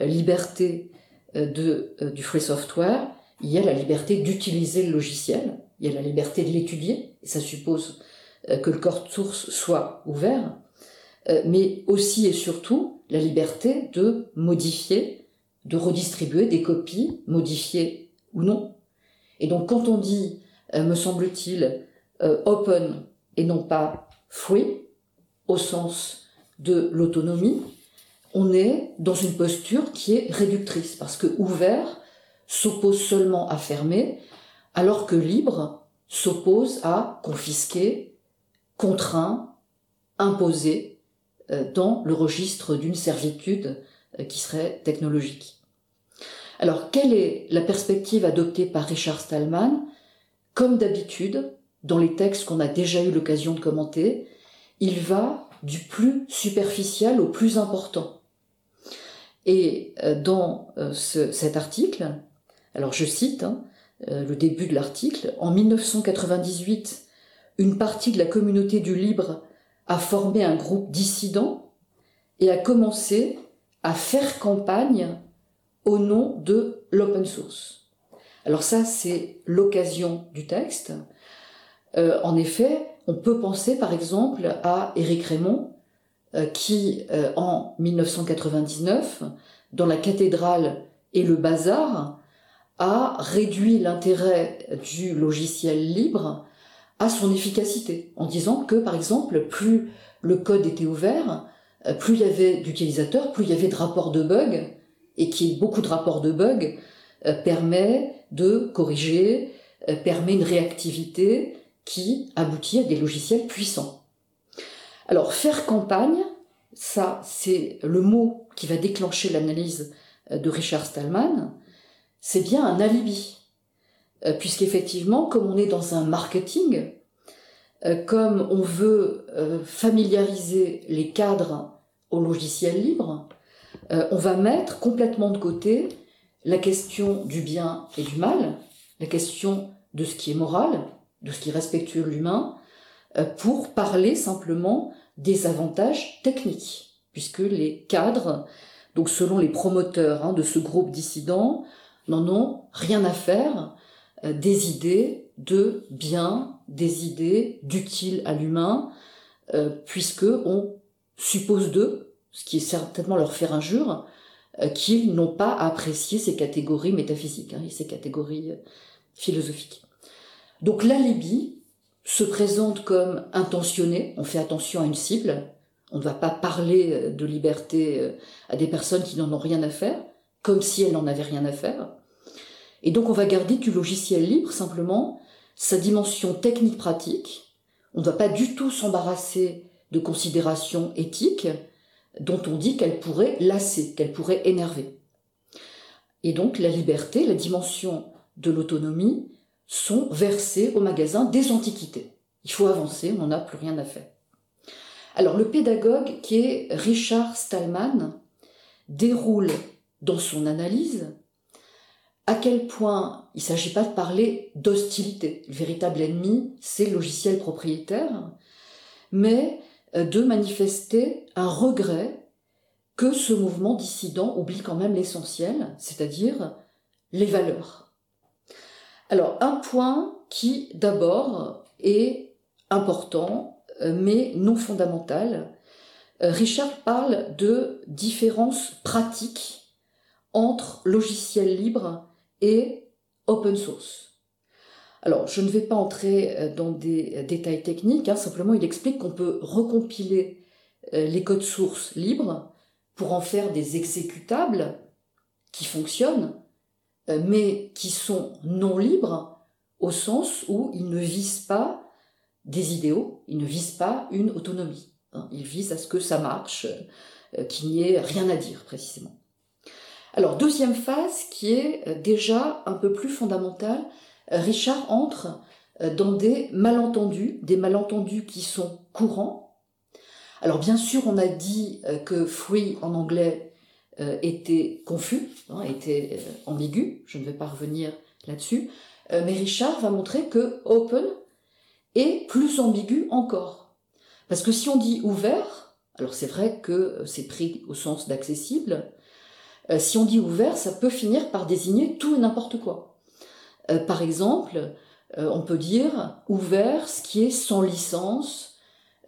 euh, libertés euh, du free software, il y a la liberté d'utiliser le logiciel, il y a la liberté de l'étudier, et ça suppose que le code source soit ouvert, euh, mais aussi et surtout la liberté de modifier, de redistribuer des copies, modifiées ou non. Et donc quand on dit, euh, me semble-t-il, euh, open et non pas free, au sens de l'autonomie, on est dans une posture qui est réductrice, parce que ouvert s'oppose seulement à fermer, alors que libre s'oppose à confisquer, contraint, imposer, euh, dans le registre d'une servitude euh, qui serait technologique. Alors, quelle est la perspective adoptée par Richard Stallman? Comme d'habitude, dans les textes qu'on a déjà eu l'occasion de commenter, il va du plus superficiel au plus important. Et euh, dans cet article, alors je cite hein, le début de l'article, en 1998, une partie de la communauté du libre a formé un groupe dissident et a commencé à faire campagne au nom de l'open source. Alors ça, c'est l'occasion du texte. Euh, en effet, on peut penser par exemple à Éric Raymond, euh, qui euh, en 1999, dans la cathédrale et le bazar, a réduit l'intérêt du logiciel libre à son efficacité, en disant que, par exemple, plus le code était ouvert, euh, plus il y avait d'utilisateurs, plus il y avait de rapports de bugs, et qui beaucoup de rapports de bugs euh, permet de corriger, euh, permet une réactivité qui aboutit à des logiciels puissants. Alors, faire campagne, ça, c'est le mot qui va déclencher l'analyse de Richard Stallman, c'est bien un alibi. Euh, puisqu'effectivement, comme on est dans un marketing, euh, comme on veut euh, familiariser les cadres au logiciel libre, on va mettre complètement de côté la question du bien et du mal, la question de ce qui est moral, de ce qui est respectueux de l'humain, pour parler simplement des avantages techniques, puisque les cadres, donc selon les promoteurs hein, de ce groupe dissident, n'en ont rien à faire euh, des idées de bien, des idées d'utile à l'humain, euh, puisque on suppose d'eux, ce qui est certainement leur faire injure, euh, qu'ils n'ont pas apprécié ces catégories métaphysiques hein, ces catégories philosophiques. Donc l'alibi se présente comme intentionné, on fait attention à une cible, On ne va pas parler de liberté à des personnes qui n'en ont rien à faire, comme si elles n'en avaient rien à faire. Et donc on va garder du logiciel libre simplement sa dimension technique-pratique. On ne va pas du tout s'embarrasser de considérations éthiques dont on dit qu'elles pourraient lasser, qu'elles pourraient énerver. Et donc la liberté, la dimension de l'autonomie sont versées au magasin des antiquités. Il faut avancer, on n'en a plus rien à faire. Alors le pédagogue qui est Richard Stallman déroule dans son analyse à quel point il ne s'agit pas de parler d'hostilité. Le véritable ennemi, c'est le logiciel propriétaire, mais euh, de manifester un regret que ce mouvement dissident oublie quand même l'essentiel, c'est-à-dire les valeurs. Alors un point qui d'abord est important, euh, mais non fondamental. Euh, Richard parle de différences pratiques entre logiciels libres et open source. Alors, je ne vais pas entrer euh, dans des euh, détails techniques, hein, simplement il explique qu'on peut recompiler euh, les codes sources libres pour en faire des exécutables qui fonctionnent, mais qui sont non libres au sens où ils ne visent pas des idéaux, ils ne visent pas une autonomie. Hein. Ils visent à ce que ça marche, qu'il n'y ait rien à dire précisément. Alors, deuxième phase qui est déjà un peu plus fondamentale, Richard entre euh, dans des malentendus, des malentendus qui sont courants. Alors bien sûr, on a dit euh, que free en anglais euh, était confus, hein, était ambigu, je ne vais pas revenir là-dessus, mais Richard va montrer que open est plus ambigu encore. Parce que si on dit ouvert, alors c'est vrai que c'est pris au sens d'accessible, si on dit ouvert, ça peut finir par désigner tout et n'importe quoi. Euh, par exemple, euh, on peut dire ouvert ce qui est sans licence,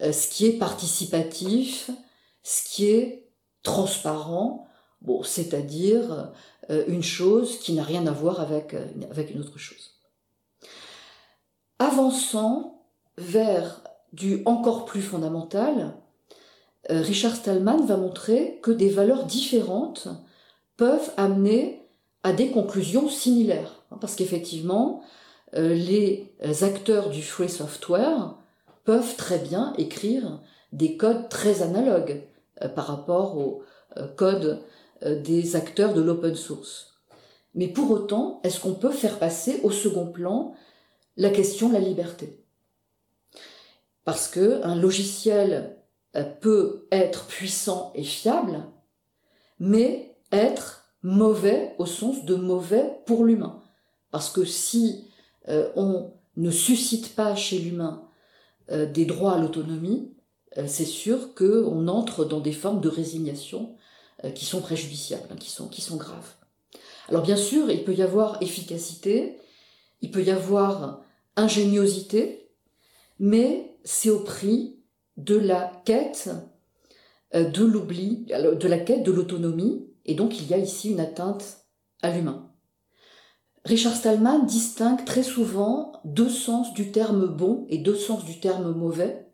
euh, ce qui est participatif, ce qui est transparent, bon, c'est-à-dire une chose qui n'a rien à voir avec une autre chose. Avançant vers du encore plus fondamental, Richard Stallman va montrer que des valeurs différentes peuvent amener à des conclusions similaires. Hein, parce qu'effectivement, euh, les acteurs du free software peuvent très bien écrire des codes très analogues euh, par rapport aux euh, codes des acteurs de l'open source. Mais pour autant, est-ce qu'on peut faire passer au second plan la question de la liberté? Parce que un logiciel peut être puissant et fiable, mais être mauvais au sens de mauvais pour l'humain. Parce que si euh, on ne suscite pas chez l'humain euh, des droits à l'autonomie, euh, c'est sûr qu'on entre dans des formes de résignation qui sont préjudiciables, hein, qui, sont, qui sont graves. Alors bien sûr, il peut y avoir efficacité, il peut y avoir ingéniosité, mais c'est au prix de la quête de l'oubli, de la quête de l'autonomie, et donc il y a ici une atteinte à l'humain. Richard Stallman distingue très souvent deux sens du terme bon et deux sens du terme mauvais.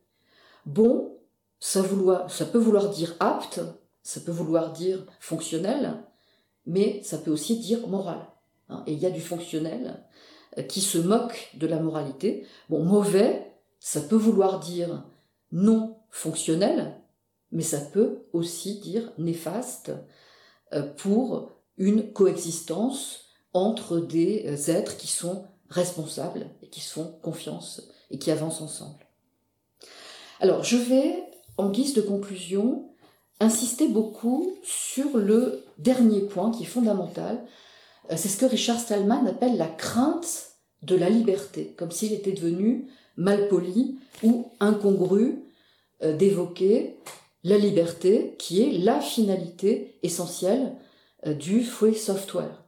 Bon, ça, peut vouloir dire apte, ça peut vouloir dire fonctionnel, mais ça peut aussi dire moral. Hein. Et il y a du fonctionnel euh, qui se moque de la moralité. Bon, mauvais, ça peut vouloir dire non fonctionnel, mais ça peut aussi dire néfaste pour une coexistence entre des euh, êtres qui sont responsables et qui se font confiance et qui avancent ensemble. Alors, je vais, en guise de conclusion, insister beaucoup sur le dernier point qui est fondamental. Euh, c'est ce que Richard Stallman appelle la crainte de la liberté, comme s'il était devenu malpoli ou incongru euh, d'évoquer la liberté qui est la finalité essentielle du free software.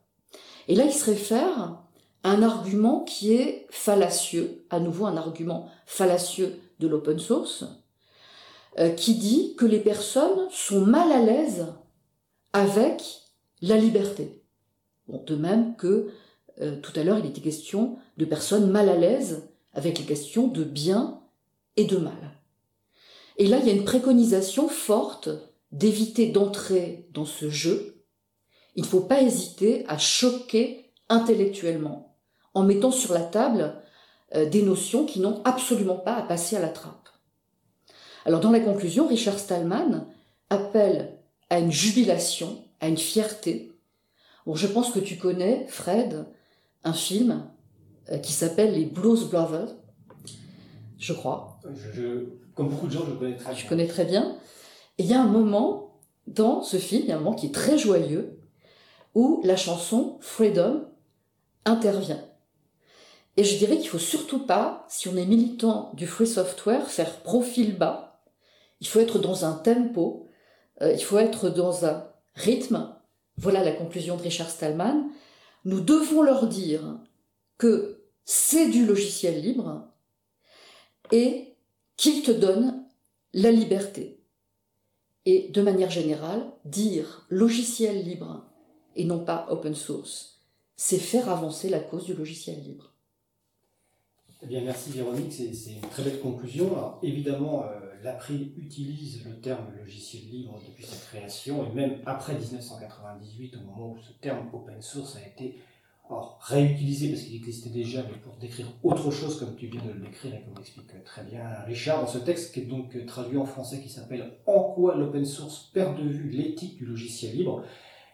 Et là, il se réfère à un argument qui est fallacieux, à nouveau un argument fallacieux de l'open source, euh, qui dit que les personnes sont mal à l'aise avec la liberté. de même que euh, tout à l'heure, il était question de personnes mal à l'aise avec les questions de bien et de mal. Et là, il y a une préconisation forte d'éviter d'entrer dans ce jeu. Il ne faut pas hésiter à choquer intellectuellement en mettant sur la table euh, des notions qui n'ont absolument pas à passer à la trappe. Alors dans la conclusion, Richard Stallman appelle à une jubilation, à une fierté. Bon, je pense que tu connais, Fred, un film euh, qui s'appelle Les Blues Brothers, je crois. Comme beaucoup de gens, je connais très bien. Je connais très bien. Et il y a un moment dans ce film, il y a un moment qui est très joyeux, où la chanson Freedom intervient. Et je dirais qu'il faut surtout pas, si on est militant du free software, faire profil bas. Il faut être dans un tempo, euh, il faut être dans un rythme. Voilà la conclusion de Richard Stallman. Nous devons leur dire que c'est du logiciel libre et qu'il te donne la liberté. Et de manière générale, dire logiciel libre et non pas open source, c'est faire avancer la cause du logiciel libre. Eh bien, merci Véronique, c'est une très belle conclusion. Alors, évidemment, euh, l'April utilise le terme logiciel libre depuis sa création, et même après 1998, au moment où ce terme open source a été réutilisé parce qu'il existait déjà, mais pour décrire autre chose, comme tu viens de le décrire et comme l'explique très bien Richard, dans ce texte qui est donc traduit en français qui s'appelle En quoi l'open source perd de vue l'éthique du logiciel libre?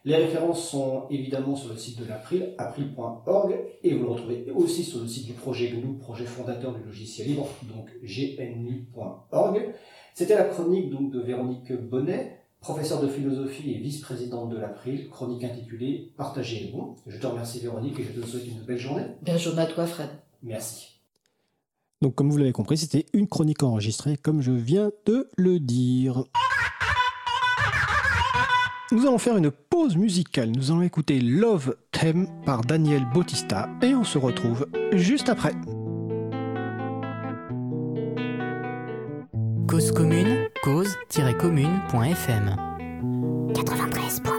Les références sont évidemment sur le site de l'April, april.org, et vous le retrouvez aussi sur le site du projet GNU, projet fondateur du logiciel libre, donc gnu.org. C'était la chronique donc de Véronique Bonnet, professeure de philosophie et vice-présidente de l'April, chronique intitulée Partager est bon. Je te remercie Véronique et je te souhaite une belle journée. Belle journée à toi Fred. Merci. Donc comme vous l'avez compris, c'était une chronique enregistrée comme je viens de le dire. Nous allons faire une pause musicale. Nous allons écouter Love Theme par Daniel Bautista et on se retrouve juste après. Cause commune, cause-commune.fm 93.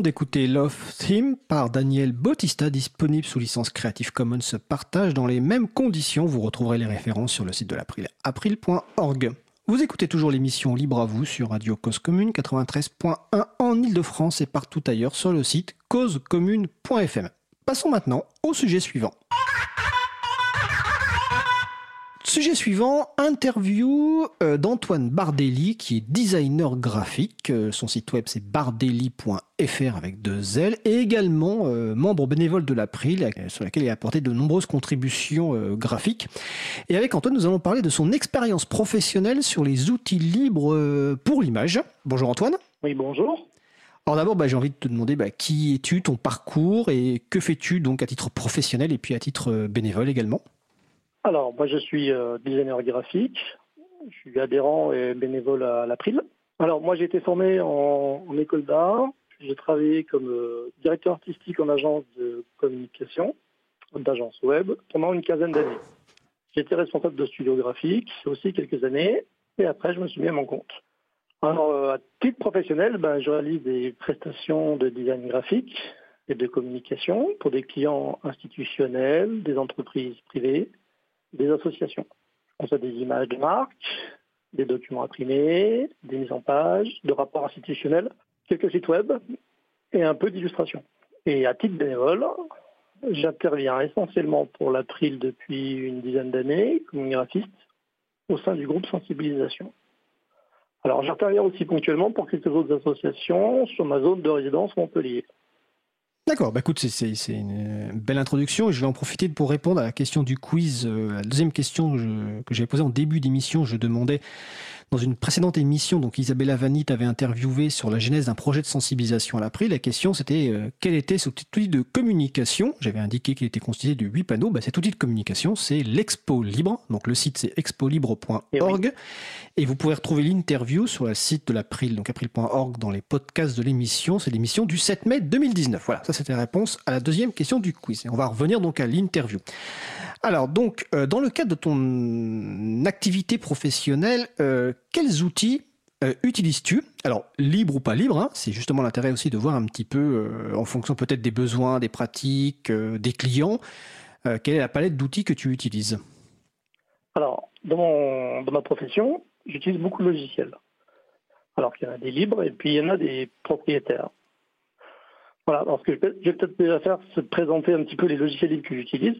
D'écouter Love Theme par Daniel Bautista, disponible sous licence Creative Commons partage dans les mêmes conditions. Vous retrouverez les références sur le site de l'April, april.org. Vous écoutez toujours l'émission Libre à vous sur Radio Cause Commune 93.1 en Ile-de-France et partout ailleurs sur le site causecommune.fm. Passons maintenant au sujet suivant. Sujet suivant, interview euh, d'Antoine Bardelli, qui est designer graphique. Euh, son site web c'est bardelli.fr avec deux L, et également euh, membre bénévole de l'April, sur laquelle il a apporté de nombreuses contributions graphiques. Et avec Antoine, nous allons parler de son expérience professionnelle sur les outils libres pour l'image. Bonjour Antoine. Oui, bonjour. Alors d'abord, bah, j'ai envie de te demander bah, qui es-tu, ton parcours, et que fais-tu donc à titre professionnel et puis à titre bénévole également? Alors, moi, je suis euh, designer graphique. Je suis adhérent et bénévole à l'April. Alors, moi, j'ai été formé en, école d'art. J'ai travaillé comme euh, directeur artistique en agence de communication, d'agence web, pendant une quinzaine d'années. J'étais responsable de studio graphique aussi quelques années. Et après, je me suis mis à mon compte. Alors, euh, à titre professionnel, ben, je réalise des prestations de design graphique et de communication pour des clients institutionnels, des entreprises privées, des associations. On fait des images de marque, des documents imprimés, des mises en page, de rapports institutionnels, quelques sites web et un peu d'illustration. Et à titre bénévole, j'interviens essentiellement pour l'April depuis une dizaine d'années comme graphiste au sein du groupe sensibilisation. Alors j'interviens aussi ponctuellement pour quelques autres associations sur ma zone de résidence Montpellier. D'accord, bah écoute, c'est une belle introduction et je vais en profiter pour répondre à la question du quiz. Euh, la deuxième question que, que j'avais posée en début d'émission, je demandais dans une précédente émission, donc Isabella Vanit avait interviewé sur la genèse d'un projet de sensibilisation à l'April. La question c'était euh, quel était cet outil de communication? J'avais indiqué qu'il était constitué de huit panneaux. Bah, cet outil de communication, c'est l'Expo Libre. Donc le site c'est expolibre.org. Et, et, vous pouvez retrouver l'interview sur le site de l'April, donc april.org dans les podcasts de l'émission. C'est l'émission du 7 mai 2019. Voilà, ça c'était la réponse à la deuxième question du quiz. Et on va revenir donc à l'interview. Alors donc, euh, dans le cadre de ton activité professionnelle, euh, quels outils euh, utilises-tu? Alors, libre ou pas libre, hein, c'est justement l'intérêt aussi de voir un petit peu, en fonction peut-être des besoins, des pratiques, des clients, quelle est la palette d'outils que tu utilises? Alors, dans, ma profession, j'utilise beaucoup de logiciels. Alors qu'il y en a des libres et puis il y en a des propriétaires. Voilà, alors ce que je vais peut-être déjà faire, c'est présenter un petit peu les logiciels libres que j'utilise.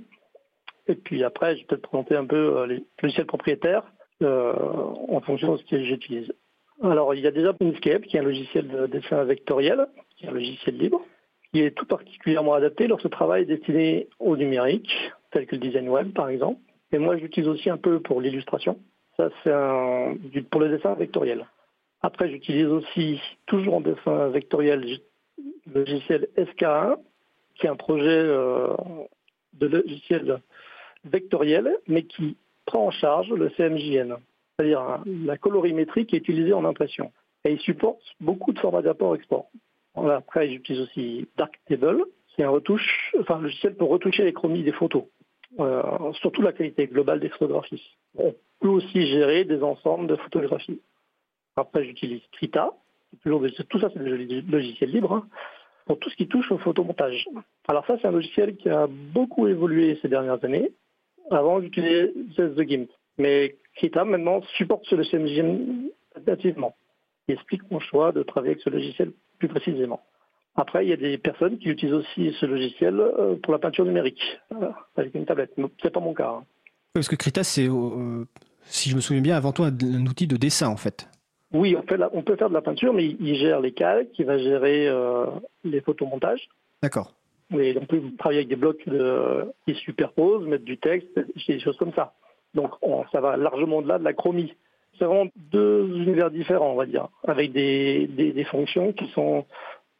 Et puis après, je vais peut-être présenter un peu euh, les logiciels propriétaires euh, en fonction de ce que j'utilise. Alors, il y a déjà Inkscape, qui est un logiciel de dessin vectoriel, qui est un logiciel libre, qui est tout particulièrement adapté lorsque ce travail est destiné au numérique, tel que le design web, par exemple. Et moi, j'utilise aussi un peu pour l'illustration. Ça, c'est pour le dessin vectoriel. Après, j'utilise aussi, toujours en dessin vectoriel, le logiciel SK1, qui est un projet euh, de logiciel vectoriel, mais qui prend en charge le CMJN, c'est-à-dire hein, la colorimétrie qui est utilisée en impression. Et il supporte beaucoup de formats d'apport-export. Après, j'utilise aussi Darktable, qui est un retouche, enfin, logiciel pour retoucher les chromies des photos, euh, surtout la qualité globale des photographies. On peut aussi gérer des ensembles de photographies. Après, j'utilise Krita, tout ça c'est des logiciels libres, hein, pour tout ce qui touche au photomontage. Alors ça, c'est un logiciel qui a beaucoup évolué ces dernières années. Avant, j'utilisais The GIMP. Mais Krita, maintenant, supporte ce logiciel nativement. Il explique mon choix de travailler avec ce logiciel plus précisément. Après, il y a des personnes qui utilisent aussi ce logiciel euh, pour la peinture numérique, avec une tablette. C'est pas mon cas. Hein. Parce que Krita, c'est, euh, si je me souviens bien, avant tout un, outil de dessin, en fait. Oui, on, fait on peut faire de la peinture, mais il, gère les calques, il va gérer euh, les photomontages. D'accord. Et on peut travailler avec des blocs de, qui superposent, mettre du texte, des choses comme ça. Donc ça va largement au-delà de la chromie. C'est vraiment deux univers différents, on va dire, avec des, des, fonctions qui sont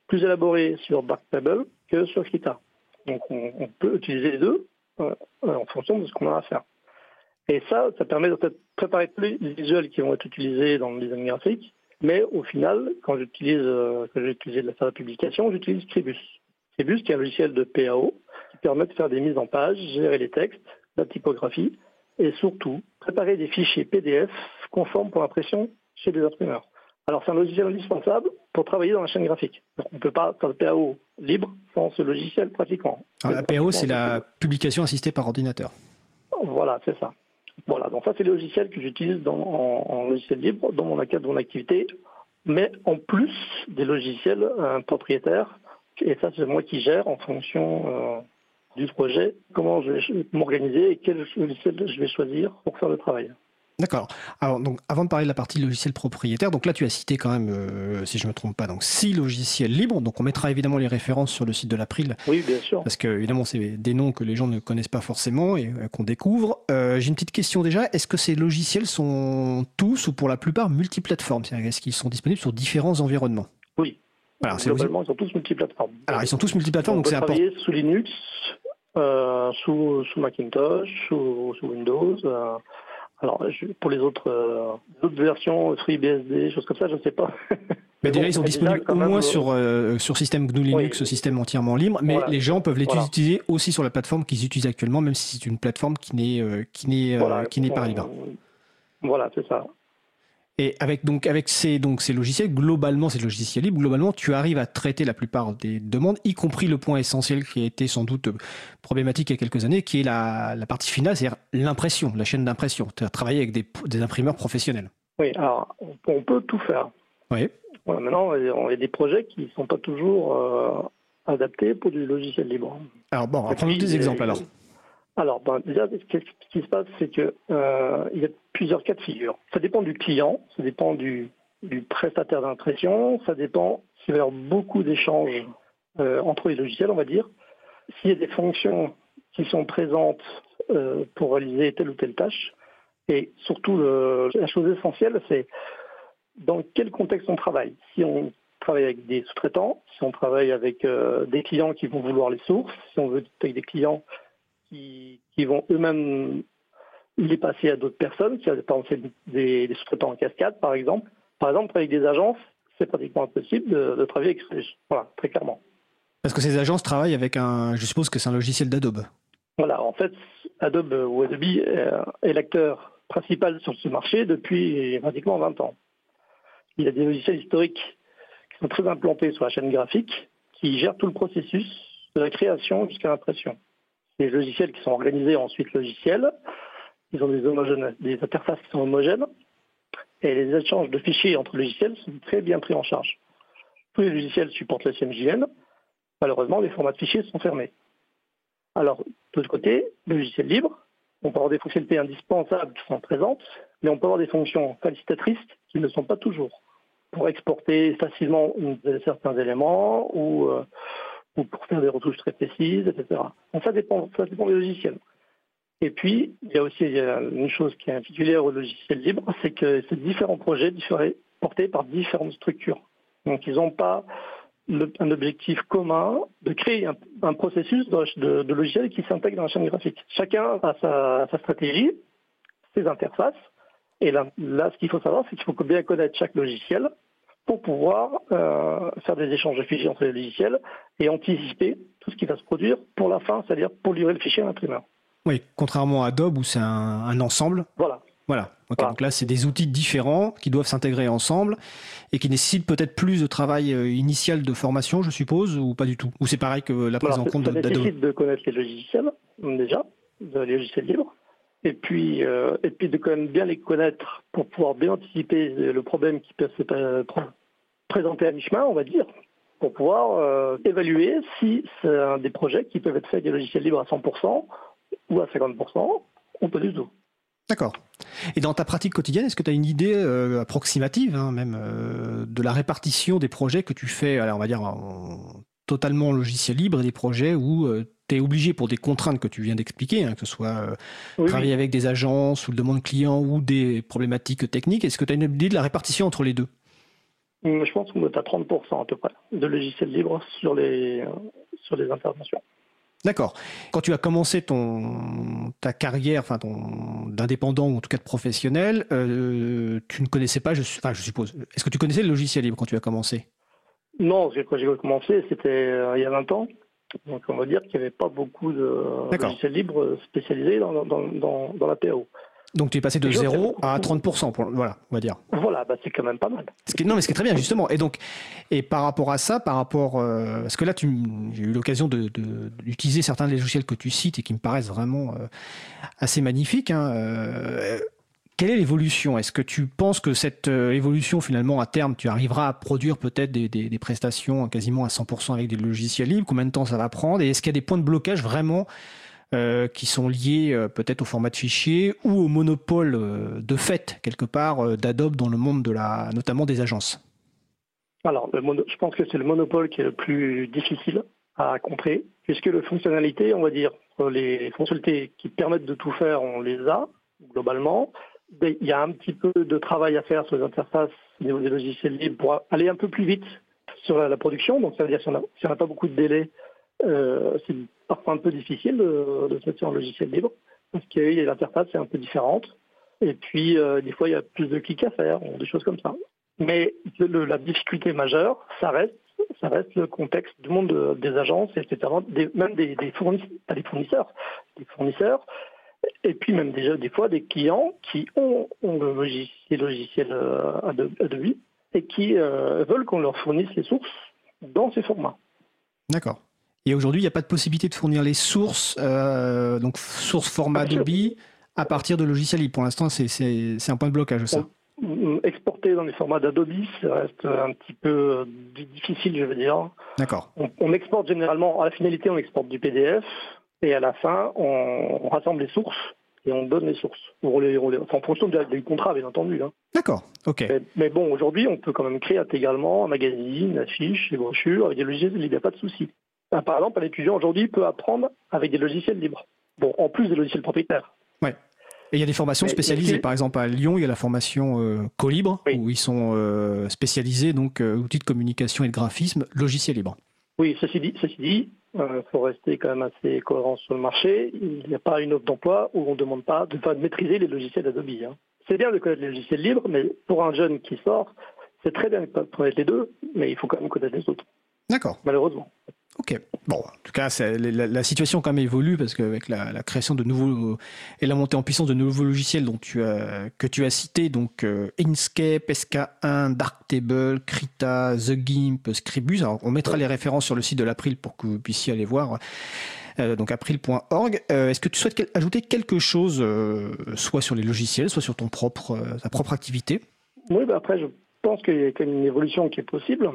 plus élaborées sur Darktable que sur Krita. Donc on, peut utiliser les deux euh, en fonction de ce qu'on a à faire. Et ça, ça permet de préparer tous les visuels qui vont être utilisés dans le design graphique. Mais au final, quand j'utilise, euh, quand de la publication, j'utilise Scribus. Scribus, qui est un logiciel de PAO, qui permet de faire des mises en page, gérer les textes, la typographie, et surtout préparer des fichiers PDF conformes pour impression chez des imprimeurs. Alors c'est un logiciel indispensable pour travailler dans la chaîne graphique. on ne peut pas faire le PAO libre sans ce logiciel pratiquement. Alors, la PAO, c'est la publication assistée par ordinateur. Voilà, c'est ça. Voilà, donc ça c'est le logiciel que j'utilise en, logiciel libre dans mon cadre de mon activité, mais en plus des logiciels euh, propriétaires, et ça c'est moi qui gère en fonction euh, du projet, comment je vais m'organiser et quel logiciel je vais choisir pour faire le travail. D'accord. Alors, donc, avant de parler de la partie logiciel propriétaire, donc là, tu as cité quand même, euh, si je ne me trompe pas, donc six logiciels libres. Donc, on mettra évidemment les références sur le site de l'April. Oui, bien sûr. Parce que, évidemment, c'est des noms que les gens ne connaissent pas forcément et euh, qu'on découvre. Euh, j'ai une petite question déjà. Est-ce que ces logiciels sont tous ou pour la plupart multiplateformes? Est-ce qu'ils sont disponibles sur différents environnements? Oui. Alors, Globalement, ils sont tous multiplateformes. Alors, ils sont tous multiplateformes, donc c'est important. sous Linux, sous, sous, Macintosh, sous, sous Windows. Alors, pour les autres, euh, autres versions, FreeBSD, choses comme ça, je ne sais pas. <laughs> Mais, déjà, ils sont disponibles au moins sur, euh, sur système GNU Linux, système entièrement libre, mais les gens peuvent les utiliser aussi sur la plateforme qu'ils utilisent actuellement, même si c'est une plateforme qui n'est euh, qui n'est qui n'est pas libre. Voilà, c'est ça. Et avec donc avec ces donc ces logiciels, globalement ces logiciels libres, globalement tu arrives à traiter la plupart des demandes, y compris le point essentiel qui a été sans doute problématique il y a quelques années, qui est la, la partie finale, c'est-à-dire l'impression, la chaîne d'impression. Tu as travaillé avec des, des, imprimeurs professionnels. Oui, alors on peut tout faire. Oui. maintenant, il y a des projets qui ne sont pas toujours euh, adaptés pour du logiciel libre. Alors bon, prenons des exemples alors. Alors, ben, déjà, ce qui se passe, c'est qu'il euh, y a plusieurs cas de figure. Ça dépend du client, ça dépend du, prestataire d'impression, ça dépend s'il va y avoir beaucoup d'échanges euh, entre les logiciels, on va dire. S'il y a des fonctions qui sont présentes euh, pour réaliser telle ou telle tâche. Et surtout, la chose essentielle, c'est dans quel contexte on travaille. Si on travaille avec des sous-traitants, si on travaille avec des clients qui vont vouloir les sources, si on veut avec des clients qui, vont eux-mêmes les passer à d'autres personnes, qui par exemple des, des sous-traitants en cascade, par exemple. Par exemple, avec des agences, c'est pratiquement impossible de, travailler avec Voilà, très clairement. Parce que ces agences travaillent avec un, je suppose que c'est un logiciel d'Adobe. Voilà, en fait, Adobe ou Adobe est l'acteur principal sur ce marché depuis pratiquement 20 ans. Il y a des logiciels historiques qui sont très implantés sur la chaîne graphique, qui gèrent tout le processus de la création jusqu'à l'impression des logiciels qui sont organisés ensuite logiciels. Ils ont des, interfaces qui sont homogènes. Et les échanges de fichiers entre logiciels sont très bien pris en charge. Tous les logiciels supportent la CMJN. Malheureusement, les formats de fichiers sont fermés. Alors, de l'autre côté, le logiciel libre, on peut avoir des fonctionnalités indispensables qui sont présentes, mais on peut avoir des fonctions facilitatrices qui ne sont pas toujours. Pour exporter facilement certains éléments ou, euh, ou pour faire des retouches très précises, etc. Donc ça dépend, ça dépend des logiciels. Et puis, il y a aussi une chose qui est particulière au logiciel libre, c'est que ces différents projets portés par différentes structures. Donc ils n'ont pas un objectif commun de créer un, processus de, logiciel qui s'intègre dans la chaîne graphique. Chacun a sa, sa stratégie, ses interfaces. Et là, là ce qu'il faut savoir, c'est qu'il faut bien connaître chaque logiciel pour pouvoir euh, faire des échanges de fichiers entre les logiciels et anticiper tout ce qui va se produire pour la fin, c'est-à-dire pour livrer le fichier à l'imprimeur. Oui, contrairement à Adobe où c'est un, ensemble. Voilà. Voilà. Donc là, c'est des outils différents qui doivent s'intégrer ensemble et qui nécessitent peut-être plus de travail euh, initial de formation, je suppose, ou pas du tout? Ou c'est pareil que la prise en compte d'Adobe? Ça nécessite de connaître les logiciels, déjà, les logiciels libres, et puis, euh, et puis de quand même bien les connaître pour pouvoir bien anticiper le problème qui peut se présenter à mi-chemin, on va dire, pour pouvoir euh, évaluer si c'est un des projets qui peuvent être faits avec des logiciels libres à 100% ou à 50% ou pas du tout. D'accord. Et dans ta pratique quotidienne, est-ce que tu as une idée euh, approximative, hein, même, de la répartition des projets que tu fais, on va dire, en, totalement logiciel libre et des projets où tu es obligé pour des contraintes que tu viens d'expliquer, hein, que ce soit euh, travailler avec des agences ou le demande client ou des problématiques techniques. Est-ce que tu as une idée de la répartition entre les deux? Je pense qu'on est à 30% à peu près de logiciels libres sur les, euh, sur les interventions. D'accord. Quand tu as commencé ton, ta carrière enfin ton, d'indépendant ou en tout cas de professionnel, euh, tu ne connaissais pas, je, enfin, je suppose, est-ce que tu connaissais le logiciel libre quand tu as commencé? Non, quand j'ai commencé, c'était il y a 20 ans. Donc on va dire qu'il n'y avait pas beaucoup de logiciels libres spécialisés dans, dans, dans, la PAO. Donc tu es passé de 0 à 30%, pour, voilà, on va dire. Voilà, bah, c'est quand même pas mal. Ce qui, non, mais ce qui est très bien, justement. Et donc, et par rapport à ça, par rapport, euh, parce que là, j'ai eu l'occasion de, de- d'utiliser certains des logiciels que tu cites et qui me paraissent vraiment euh, assez magnifiques. hein, euh, quelle est l'évolution? Est-ce que tu penses que cette évolution, finalement, à terme, tu arriveras à produire peut-être des, des- des prestations quasiment à 100% avec des logiciels libres? Combien de temps ça va prendre? Et est-ce qu'il y a des points de blocage vraiment euh, qui sont liés euh, peut-être au format de fichier ou au monopole euh, de fait, quelque part, d'Adobe dans le monde de la, notamment des agences Alors, je pense que c'est le monopole qui est le plus difficile à contrer, puisque les fonctionnalités, on va dire, les fonctionnalités qui permettent de tout faire, on les a globalement. Il y a un petit peu de travail à faire sur les interfaces au niveau des logiciels libres pour aller un peu plus vite sur la, production. Donc, ça veut dire si on n'a pas beaucoup de délai, euh, c'est parfois un peu difficile de, se mettre sur un logiciel libre, parce que l'interface est un peu différente. Et puis, euh, des fois, il y a plus de clics à faire, ou des choses comme ça. Mais la difficulté majeure, ça reste, ça reste le contexte du monde de- des agences, etc., même des, fournisseurs, des fournisseurs, et puis même déjà des fois des clients qui ont, le logiciel, logiciel euh, Adobe, Adobe et qui euh, veulent qu'on leur fournisse les sources dans ces formats. D'accord. Et aujourd'hui, il n'y a pas de possibilité de fournir les sources, euh, donc source format. Adobe, à partir de logiciels libres. Pour l'instant, c'est- un point de blocage, ça. Mm, Exporter dans les formats d'Adobe, ça reste un petit peu euh, difficile, je veux dire. D'accord. On, on exporte généralement, à la finalité, on exporte du PDF, et à la fin, on, on rassemble les sources et on donne les sources. Les- les- enfin, en fonction du contrat, bien entendu. hein. D'accord. Ok. Mais, mais bon, aujourd'hui, on peut quand même créer intégralement un magazine, affiches, des brochures avec des logiciels libres, il n'y a pas de souci. Ah, Par exemple, un étudiant aujourd'hui peut apprendre avec des logiciels libres. Bon, en plus des logiciels propriétaires. Ouais. Et il y a des formations spécialisées. Par exemple, à Lyon, il y a la formation euh, Colibre, Oui. où ils sont euh, spécialisés, donc euh, outils de communication et de graphisme, logiciel libre. Oui, ceci dit, ceci dit, il faut rester quand même assez cohérent sur le marché. Il n'y a pas une offre d'emploi où on ne demande pas de, pas de maîtriser les logiciels Adobe. hein. C'est bien de connaître les logiciels libres, mais pour un jeune qui sort, c'est très bien de connaître les deux, mais il faut quand même connaître les autres, D'accord. malheureusement. Ok. Bon, en tout cas, la, situation quand même évolue parce qu'avec la, création de nouveaux et la montée en puissance de nouveaux logiciels dont que tu as cités, donc euh, Inkscape, SK1, Darktable, Krita, The Gimp, Scribus. Alors, on mettra les références sur le site de l'April pour que vous puissiez aller voir. Euh, donc april.org. Euh, Est-ce que tu souhaites ajouter quelque chose, euh, soit sur les logiciels, soit sur ton propre, ta propre activité? Oui, bah après, je pense qu'il y a quand même une évolution qui est possible,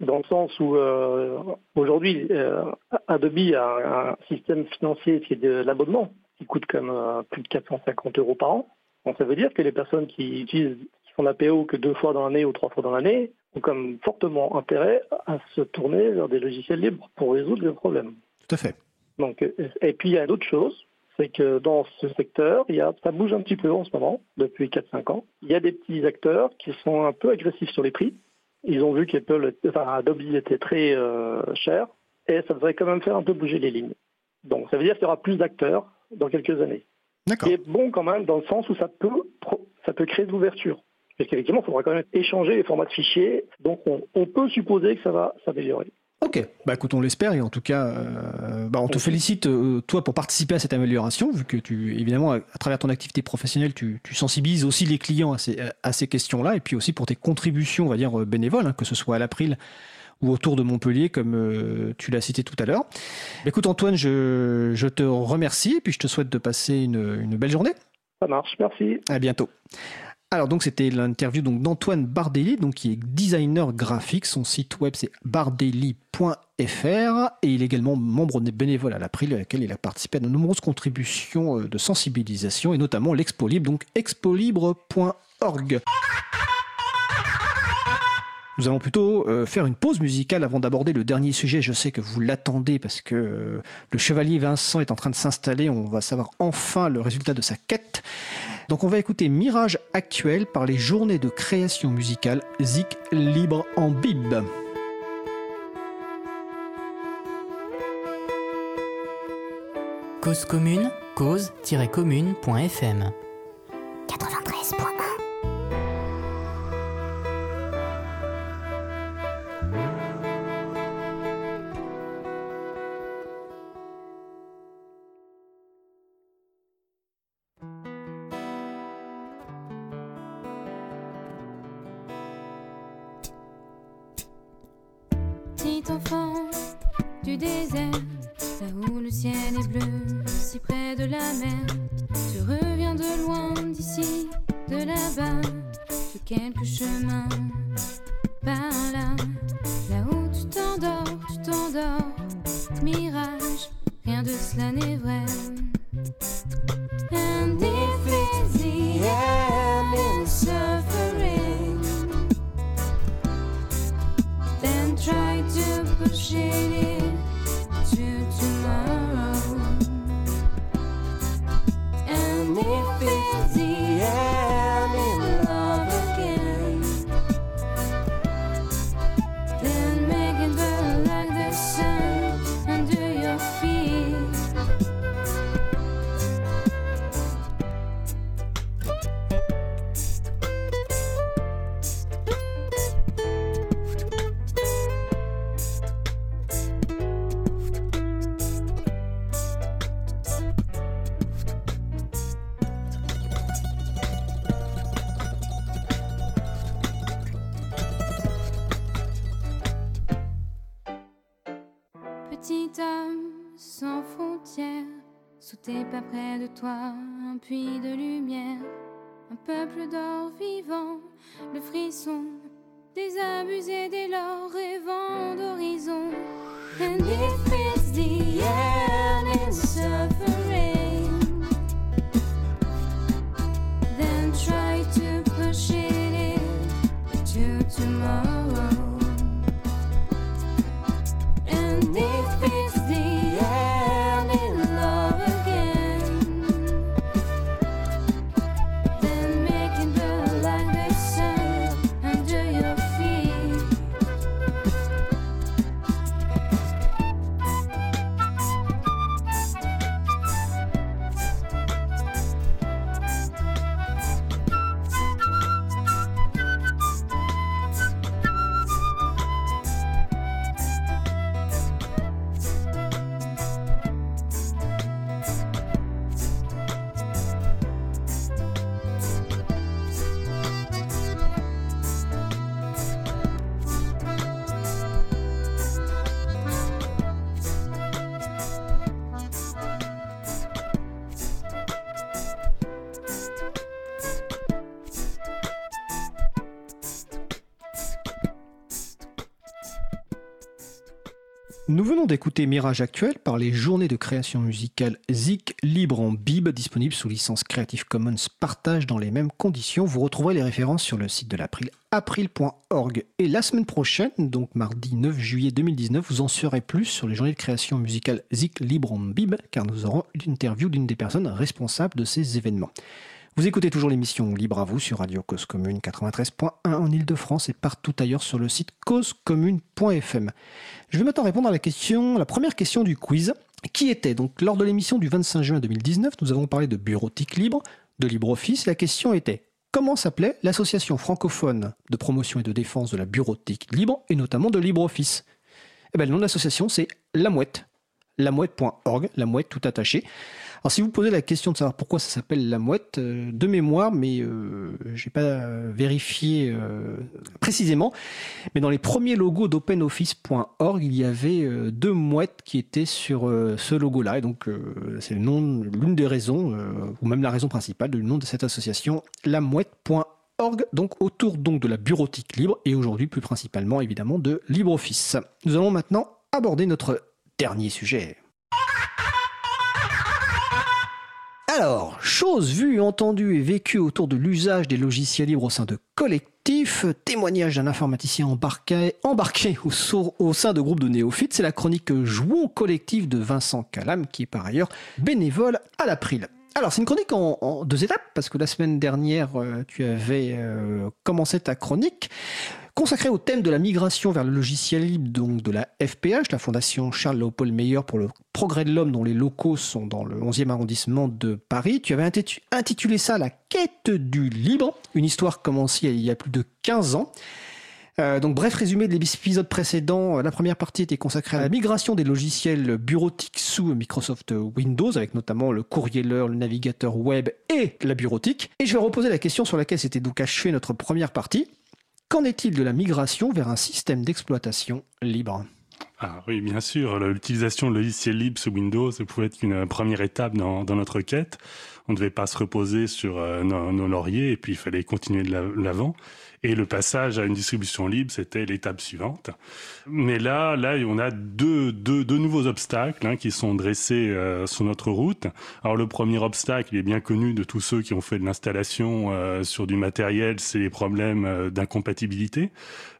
dans le sens où euh, aujourd'hui, euh, Adobe a un système financier qui est de l'abonnement, qui coûte même euh, plus de 450 euros par an. Donc ça veut dire que les personnes qui utilisent, qui font la PO que deux fois dans l'année ou trois fois dans l'année, ont comme fortement intérêt à se tourner vers des logiciels libres pour résoudre les problèmes. Tout à fait. Donc, et puis il y a d'autres choses, c'est que dans ce secteur, il y a, ça bouge un petit peu en ce moment, depuis 4-5 ans. Il y a des petits acteurs qui sont un peu agressifs sur les prix. Ils ont vu qu'Apple, enfin Adobe était très euh, cher, et ça devrait quand même faire un peu bouger les lignes. Donc ça veut dire qu'il y aura plus d'acteurs dans quelques années. D'accord. qui est bon quand même dans le sens où ça peut, ça peut créer de l'ouverture. Parce qu'effectivement, il faudra quand même échanger les formats de fichiers, donc on, on peut supposer que ça va s'améliorer. Ok, bah écoute, on l'espère et en tout cas, euh, bah, on te félicite euh, toi pour participer à cette amélioration, vu que tu, évidemment, à, à travers ton activité professionnelle, tu, tu sensibilises aussi les clients à ces, à ces questions-là, et puis aussi pour tes contributions, on va dire euh, bénévoles, hein, que ce soit à l'April ou autour de Montpellier, comme euh, tu l'as cité tout à l'heure. Écoute Antoine, je, je te remercie et puis je te souhaite de passer une, une belle journée. Ça marche, merci. À bientôt. Alors donc c'était l'interview donc d'Antoine Bardelli, donc qui est designer graphique. Son site web c'est bardelli.fr et il est également membre des bénévoles à l'April, à laquelle il a participé à de nombreuses contributions euh, de sensibilisation et notamment l'Expo Libre, donc expolibre.org. Nous allons plutôt euh, faire une pause musicale avant d'aborder le dernier sujet. Je sais que vous l'attendez parce que euh, le chevalier Vincent est en train de s'installer. On va savoir enfin le résultat de sa quête. Donc on va écouter Mirage actuel par les journées de création musicale Zik Libre en Bib. Cause commune, cause-commune.fm des abusés dès lors rêvant d'horizon. Nous venons d'écouter Mirage Actuel par les journées de création musicale Zik libre en bib, disponible sous licence Creative Commons partage dans les mêmes conditions. Vous retrouverez les références sur le site de l'April, april.org. Et la semaine prochaine, donc mardi 9 juillet 2019, vous en saurez plus sur les journées de création musicale Zik libre en bib, car nous aurons l'interview d'une des personnes responsables de ces événements. Vous écoutez toujours l'émission Libre à vous sur Radio Cause Commune 93.1 en Ile-de-France et partout ailleurs sur le site causecommune.fm. Je vais maintenant répondre à la question, la première question du quiz, qui était donc lors de l'émission du 25 juin 2019, nous avons parlé de bureautique libre, de LibreOffice. La question était comment s'appelait l'association francophone de promotion et de défense de la bureautique libre et notamment de LibreOffice? Eh ben, le nom de l'association c'est La Mouette, lamouette.org, la mouette tout attaché. Alors si vous posez la question de savoir pourquoi ça s'appelle la mouette, euh, de mémoire, mais euh, je n'ai pas euh, vérifié euh, précisément, mais dans les premiers logos d'openoffice.org, il y avait deux mouettes qui étaient sur ce logo-là, et donc c'est l'une des raisons, ou même la raison principale du nom de cette association, la mouette.org, donc autour donc de la bureautique libre, et aujourd'hui plus principalement évidemment de LibreOffice. Nous allons maintenant aborder notre dernier sujet. Alors, chose vue, entendue et vécue autour de l'usage des logiciels libres au sein de collectifs, témoignage d'un informaticien embarqué, au, sein de groupes de néophytes, c'est la chronique Jouons collectif de Vincent Calam, qui est par ailleurs bénévole à l'April. Alors, c'est une chronique en, en deux étapes, parce que la semaine dernière, euh, tu avais euh, commencé ta chronique consacrée au thème de la migration vers le logiciel libre, donc de la FPH, la Fondation Charles-Léopold Meyer pour le progrès de l'homme, dont les locaux sont dans le 11e arrondissement de Paris. Tu avais intitu- intitulé ça La quête du libre, une histoire commencée il y a plus de 15 ans. Euh, donc bref résumé de l'épisode précédent, Euh, la première partie était consacrée à la migration des logiciels bureautiques sous Microsoft Windows, avec notamment le courrieleur, le navigateur web et la bureautique. Et je vais reposer la question sur laquelle s'était donc achevée notre première partie. Qu'en est-il de la migration vers un système d'exploitation libre? Ah oui, bien sûr. L'utilisation de logiciels libres sous Windows pouvait être une première étape dans, notre quête. On ne devait pas se reposer sur euh, nos, lauriers et puis il fallait continuer de l'avant. Et le passage à une distribution libre, c'était l'étape suivante. Mais là, là, on a deux, deux, deux nouveaux obstacles hein, qui sont dressés euh, sur notre route. Alors le premier obstacle, il est bien connu de tous ceux qui ont fait de l'installation euh, sur du matériel, c'est les problèmes euh, d'incompatibilité.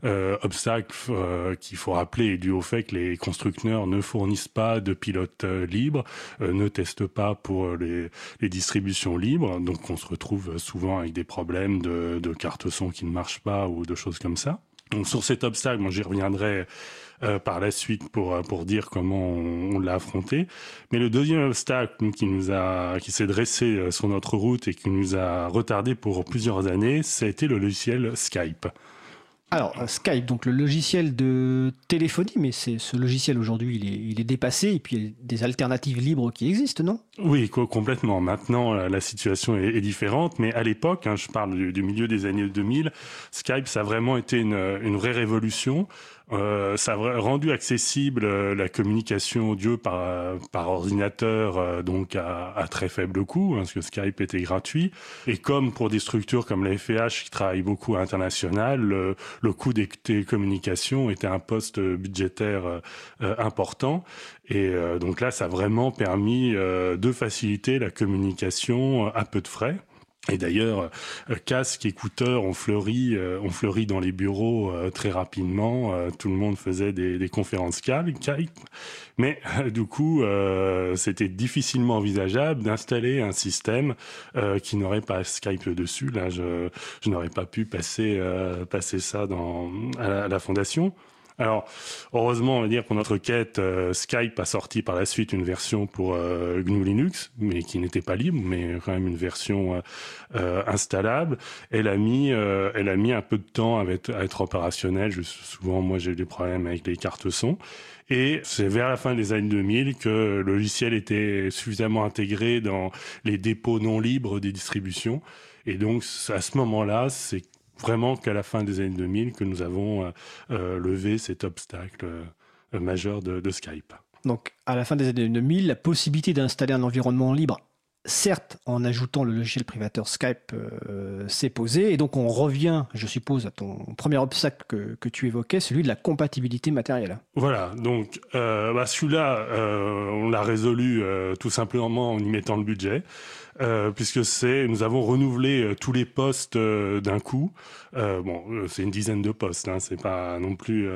Euh, obstacle euh, qu'il faut rappeler est dû au fait que les constructeurs ne fournissent pas de pilotes libres, ne testent pas pour les, les distributions libres, donc on se retrouve souvent avec des problèmes de, de carte son qui ne marchent pas ou de choses comme ça. Donc sur cet obstacle, moi j'y reviendrai euh, par la suite pour pour dire comment on, on l'a affronté. Mais le deuxième obstacle qui nous a qui s'est dressé sur notre route et qui nous a retardé pour plusieurs années, été le logiciel Skype. Alors, Skype, donc le logiciel de téléphonie, mais c'est ce logiciel aujourd'hui, il est, il est, dépassé, et puis il y a des alternatives libres qui existent, non? Oui, complètement. Maintenant, la situation est, différente, mais à l'époque, hein, je parle du, du, milieu des années 2000, Skype, ça a vraiment été une, une vraie révolution. Euh, ça a rendu accessible euh, la communication audio par, par ordinateur, euh, donc à, à, très faible coût, hein, parce que Skype était gratuit. Et comme pour des structures comme la FH qui travaillent beaucoup à l'international, le, le, coût des télécommunications était un poste budgétaire euh, important. Et euh, donc là, ça a vraiment permis euh, de faciliter la communication à peu de frais. Et d'ailleurs, euh, casques, écouteurs ont fleuri, euh, ont fleuri dans les bureaux euh, très rapidement. Tout le monde faisait des, des conférences Skype. Mais du coup, c'était difficilement envisageable d'installer un système qui n'aurait pas Skype dessus. Là, je, je n'aurais pas pu passer, passer ça dans, à la, à la fondation. Alors, heureusement, on va dire pour notre quête, euh, Skype a sorti par la suite une version pour euh, GNU Linux, mais qui n'était pas libre, mais quand même une version euh, installable. Elle a mis, elle a mis un peu de temps à être, opérationnelle. Je, souvent, moi, j'ai des problèmes avec les cartes son. Et c'est vers la fin des années 2000 que le logiciel était suffisamment intégré dans les dépôts non libres des distributions. Et donc, à ce moment-là, c'est vraiment qu'à la fin des années 2000 que nous avons euh, euh, levé cet obstacle euh, majeur de, de Skype. Donc, à la fin des années 2000, la possibilité d'installer un environnement libre certes, en ajoutant le logiciel privateur Skype, euh, s'est posé. Et donc, on revient, je suppose, à ton premier obstacle que, que tu évoquais, celui de la compatibilité matérielle. Voilà. Donc, euh, bah, celui-là, euh, on l'a résolu tout simplement en y mettant le budget. Euh, puisque c'est nous avons renouvelé euh, tous les postes euh, d'un coup. bon, c'est une dizaine de postes, hein, c'est pas non plus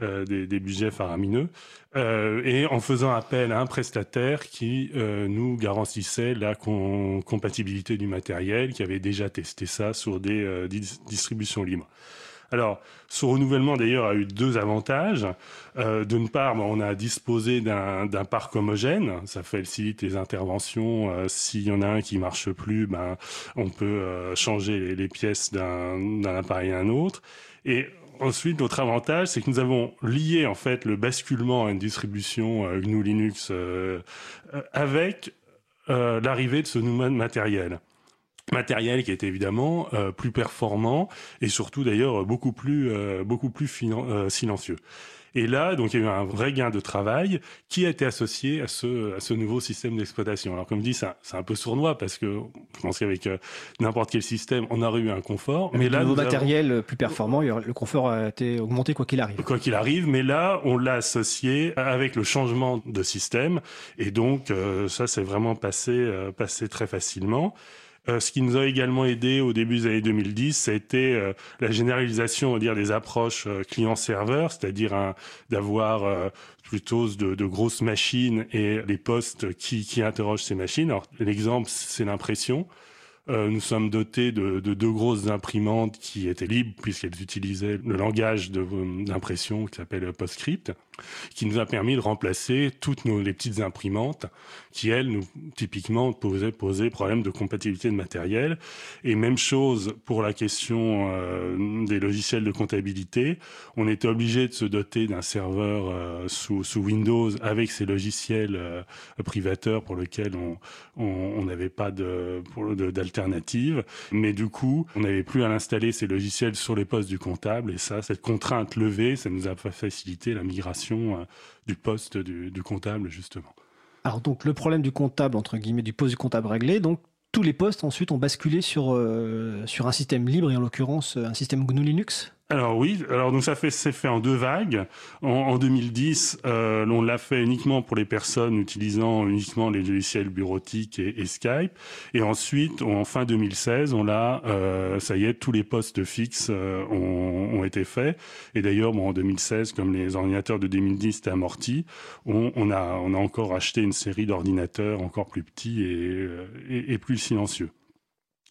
des, des, budgets faramineux. et en faisant appel à un prestataire qui nous garantissait la com compatibilité du matériel, qui avait déjà testé ça sur des distributions libres. Alors, ce renouvellement d'ailleurs a eu deux avantages. Euh, D'une part, on a disposé d'un parc homogène, ça facilite les interventions. Euh, S'il y en a un qui marche plus, ben, on peut euh, changer les, pièces d'un appareil à un autre. Et ensuite, notre avantage, c'est que nous avons lié en fait le basculement à une distribution euh, GNU Linux euh, avec l'arrivée de ce nouveau matériel matériel qui est évidemment euh, plus performant et surtout d'ailleurs beaucoup plus euh, beaucoup plus euh, silencieux. Et là, donc, il y a eu un vrai gain de travail qui a été associé à ce, à ce nouveau système d'exploitation. Alors, comme je dis, c'est un peu sournois parce que je pense qu'avec euh, n'importe quel système, on aurait eu un confort. Mais, mais là, le matériel avons... plus performant, le confort a été augmenté quoi qu'il arrive. Quoi qu'il arrive, mais là, on l'a associé avec le changement de système. Et donc, euh, ça, c'est vraiment passé, euh, passé très facilement. Euh, ce qui nous a également aidé au début des années 2010, ça a été euh, la généralisation, on va dire, des approches euh, client-serveur, c'est-à-dire d'avoir euh, plutôt de, de, grosses machines et les postes qui, qui interrogent ces machines. Alors, l'exemple, c'est l'impression. Euh, nous sommes dotés de, de, deux grosses imprimantes qui étaient libres puisqu'elles utilisaient le langage d'impression qui s'appelle PostScript, qui nous a permis de remplacer toutes nos, les petites imprimantes qui, elles, nous, typiquement, posaient, posaient problème de compatibilité de matériel. Et même chose pour la question euh, des logiciels de comptabilité. On était obligé de se doter d'un serveur euh, sous, Windows avec ces logiciels euh, privateurs pour lesquels on n'avait pas d'alternative. Mais du coup, on n'avait plus à l'installer ces logiciels sur les postes du comptable. Et ça, cette contrainte levée, ça nous a facilité la migration du poste du, comptable, justement. Alors donc le problème du comptable, entre guillemets, du poste du comptable réglé, donc tous les postes ensuite ont basculé sur, euh, sur un système libre et en l'occurrence un système GNU Linux? Alors oui, alors donc ça fait c'est fait en deux vagues. En, en 2010, euh, on l'a fait uniquement pour les personnes utilisant uniquement les logiciels bureautiques et, et Skype. Et ensuite, en fin 2016, on l'a, euh, ça y est, tous les postes fixes euh, ont, ont, été faits. Et d'ailleurs, bon, en 2016, comme les ordinateurs de 2010 étaient amortis, on, on a on a encore acheté une série d'ordinateurs encore plus petits et, euh, et, et plus silencieux.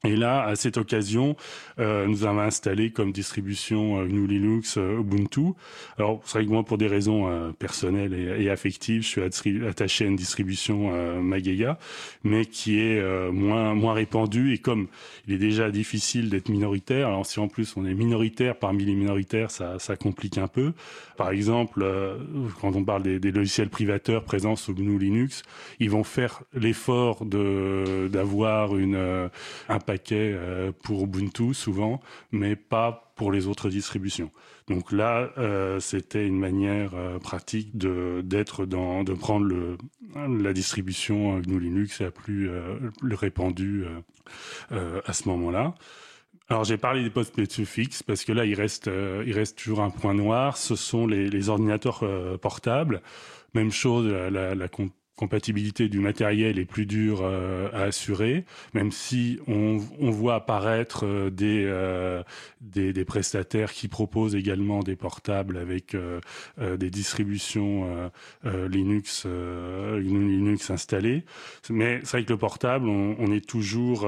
Et là, à cette occasion, euh, nous avons installé comme distribution euh, GNU Linux euh, Ubuntu. Alors, c'est vrai que moi, pour des raisons euh, personnelles et, et, affectives, je suis attaché à une distribution Mageia, mais qui est moins moins répandue. Et comme il est déjà difficile d'être minoritaire, alors si en plus on est minoritaire parmi les minoritaires, ça, ça complique un peu. Par exemple, quand on parle des, des, logiciels privateurs présents sous GNU Linux, ils vont faire l'effort de d'avoir une un paquet euh, pour Ubuntu souvent, mais pas pour les autres distributions. Donc là, euh, c'était une manière euh, pratique de d'être dans de prendre le la distribution GNU Linux la plus le répandue à ce moment-là. Alors j'ai parlé des postes fixes parce que là il reste il reste toujours un point noir. Ce sont les, ordinateurs portables. Même chose, la, la, compatibilité du matériel est plus dure euh, à assurer, même si on, voit apparaître euh, des, euh, des, des prestataires qui proposent également des portables avec des distributions Linux Linux installées. Mais c'est vrai que le portable, on, on est toujours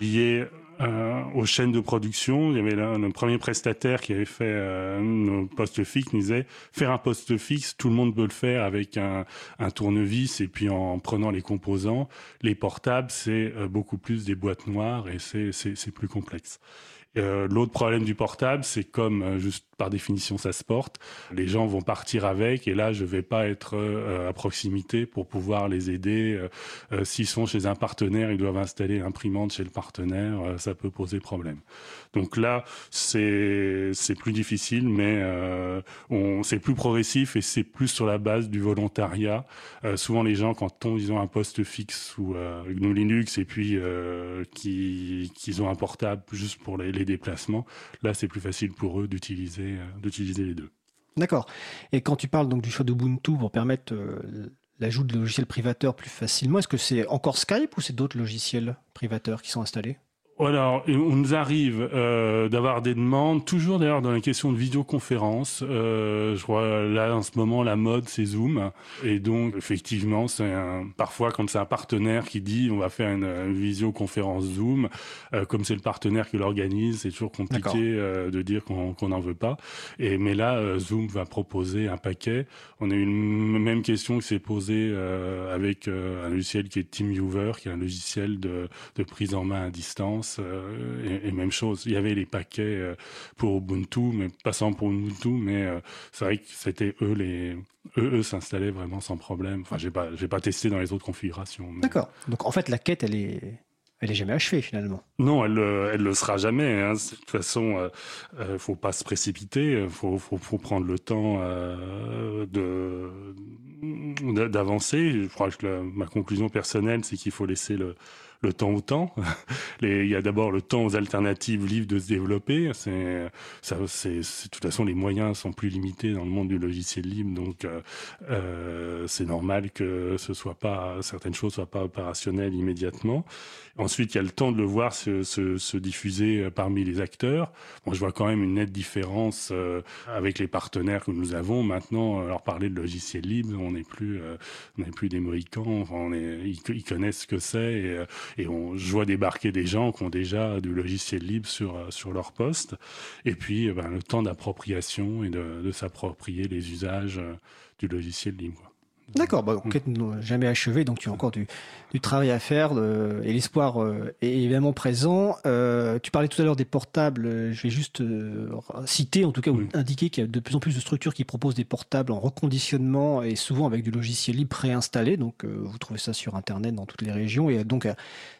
lié euh, aux chaînes de production. Il y avait là, le premier prestataire qui avait fait euh, nos postes fixes nous disait faire un poste fixe, tout le monde peut le faire avec un, un tournevis et puis en prenant les composants. Les portables, c'est euh, beaucoup plus des boîtes noires et c'est plus complexe. Euh, L'autre problème du portable, c'est comme euh, juste par définition ça se porte, les gens vont partir avec et là je vais pas être euh, à proximité pour pouvoir les aider. Euh, euh, s'ils sont chez un partenaire, ils doivent installer l'imprimante chez le partenaire, ça peut poser problème. Donc là c'est plus difficile, mais on c'est plus progressif et c'est plus sur la base du volontariat. souvent les gens quand ils ont un poste fixe ou GNU Linux et puis qui qu'ils ont un portable juste pour les, déplacements, là c'est plus facile pour eux d'utiliser les deux. D'accord. Et quand tu parles donc du choix d'Ubuntu pour permettre euh, l'ajout de logiciels privateurs plus facilement, est-ce que c'est encore Skype ou c'est d'autres logiciels privateurs qui sont installés? Alors, on nous arrive euh, d'avoir des demandes, toujours d'ailleurs dans la question de vidéoconférence. Euh, je crois là en ce moment la mode c'est Zoom, et donc effectivement c'est parfois quand c'est un partenaire qui dit on va faire une, une visioconférence Zoom, euh, comme c'est le partenaire qui l'organise, c'est toujours compliqué euh, de dire qu'on n'en qu veut pas. Et mais là euh, Zoom va proposer un paquet. On a eu une même question qui s'est posée euh, avec un logiciel qui est TeamViewer, qui est un logiciel de, de prise en main à distance euh, et, et, même chose. Il y avait les paquets euh, pour Ubuntu, mais passant pour Ubuntu, mais euh, c'est vrai que c'était eux les eux, eux s'installaient vraiment sans problème. Enfin, j'ai pas j'ai pas testé dans les autres configurations. Mais... D'accord. Donc en fait, la quête, elle est elle est jamais achevée finalement. Non, elle elle le sera jamais. Hein. De toute façon, euh, faut pas se précipiter. Faut faut, faut prendre le temps euh, de d'avancer. Je crois que la, ma conclusion personnelle, c'est qu'il faut laisser le le temps au temps. <laughs> Les, il y a d'abord le temps aux alternatives libres de se développer. C'est, ça, c'est, de toute façon, les moyens sont plus limités dans le monde du logiciel libre, donc euh, euh, c'est normal que ce soit pas certaines choses soient pas opérationnelles immédiatement. Ensuite, il y a le temps de le voir se, se, se diffuser parmi les acteurs. Bon, je vois quand même une nette différence euh, avec les partenaires que nous avons. Maintenant, leur parler de logiciel libre, on n'est plus, euh, on n'est plus des mohicans. On est, ils, connaissent ce que c'est euh, et on, je vois débarquer des gens qui ont déjà du logiciel libre sur sur leur poste. Et puis, ben, le temps d'appropriation et de, de s'approprier les usages du logiciel libre. D'accord, bah, enquête n'a jamais achevée, donc tu as encore du, du travail à faire euh, et l'espoir euh, est évidemment présent. Euh, tu parlais tout à l'heure des portables, je vais juste citer, en tout cas, ou indiquer qu'il y a de plus en plus de structures qui proposent des portables en reconditionnement et souvent avec du logiciel libre préinstallé. Donc vous trouvez ça sur Internet dans toutes les régions et donc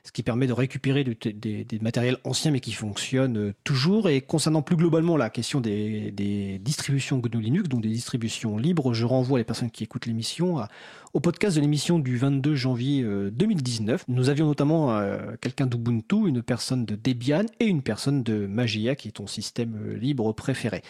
ce qui permet de récupérer du- des, des matériels anciens mais qui fonctionnent toujours. Et concernant plus globalement la question des, des distributions GNU Linux, donc des distributions libres, je renvoie les personnes qui écoutent l'émission à- au podcast de l'émission du 22 janvier euh, 2019. Nous avions notamment euh, quelqu'un d'Ubuntu, une personne de Debian et une personne de Magia qui est ton système euh, libre préféré.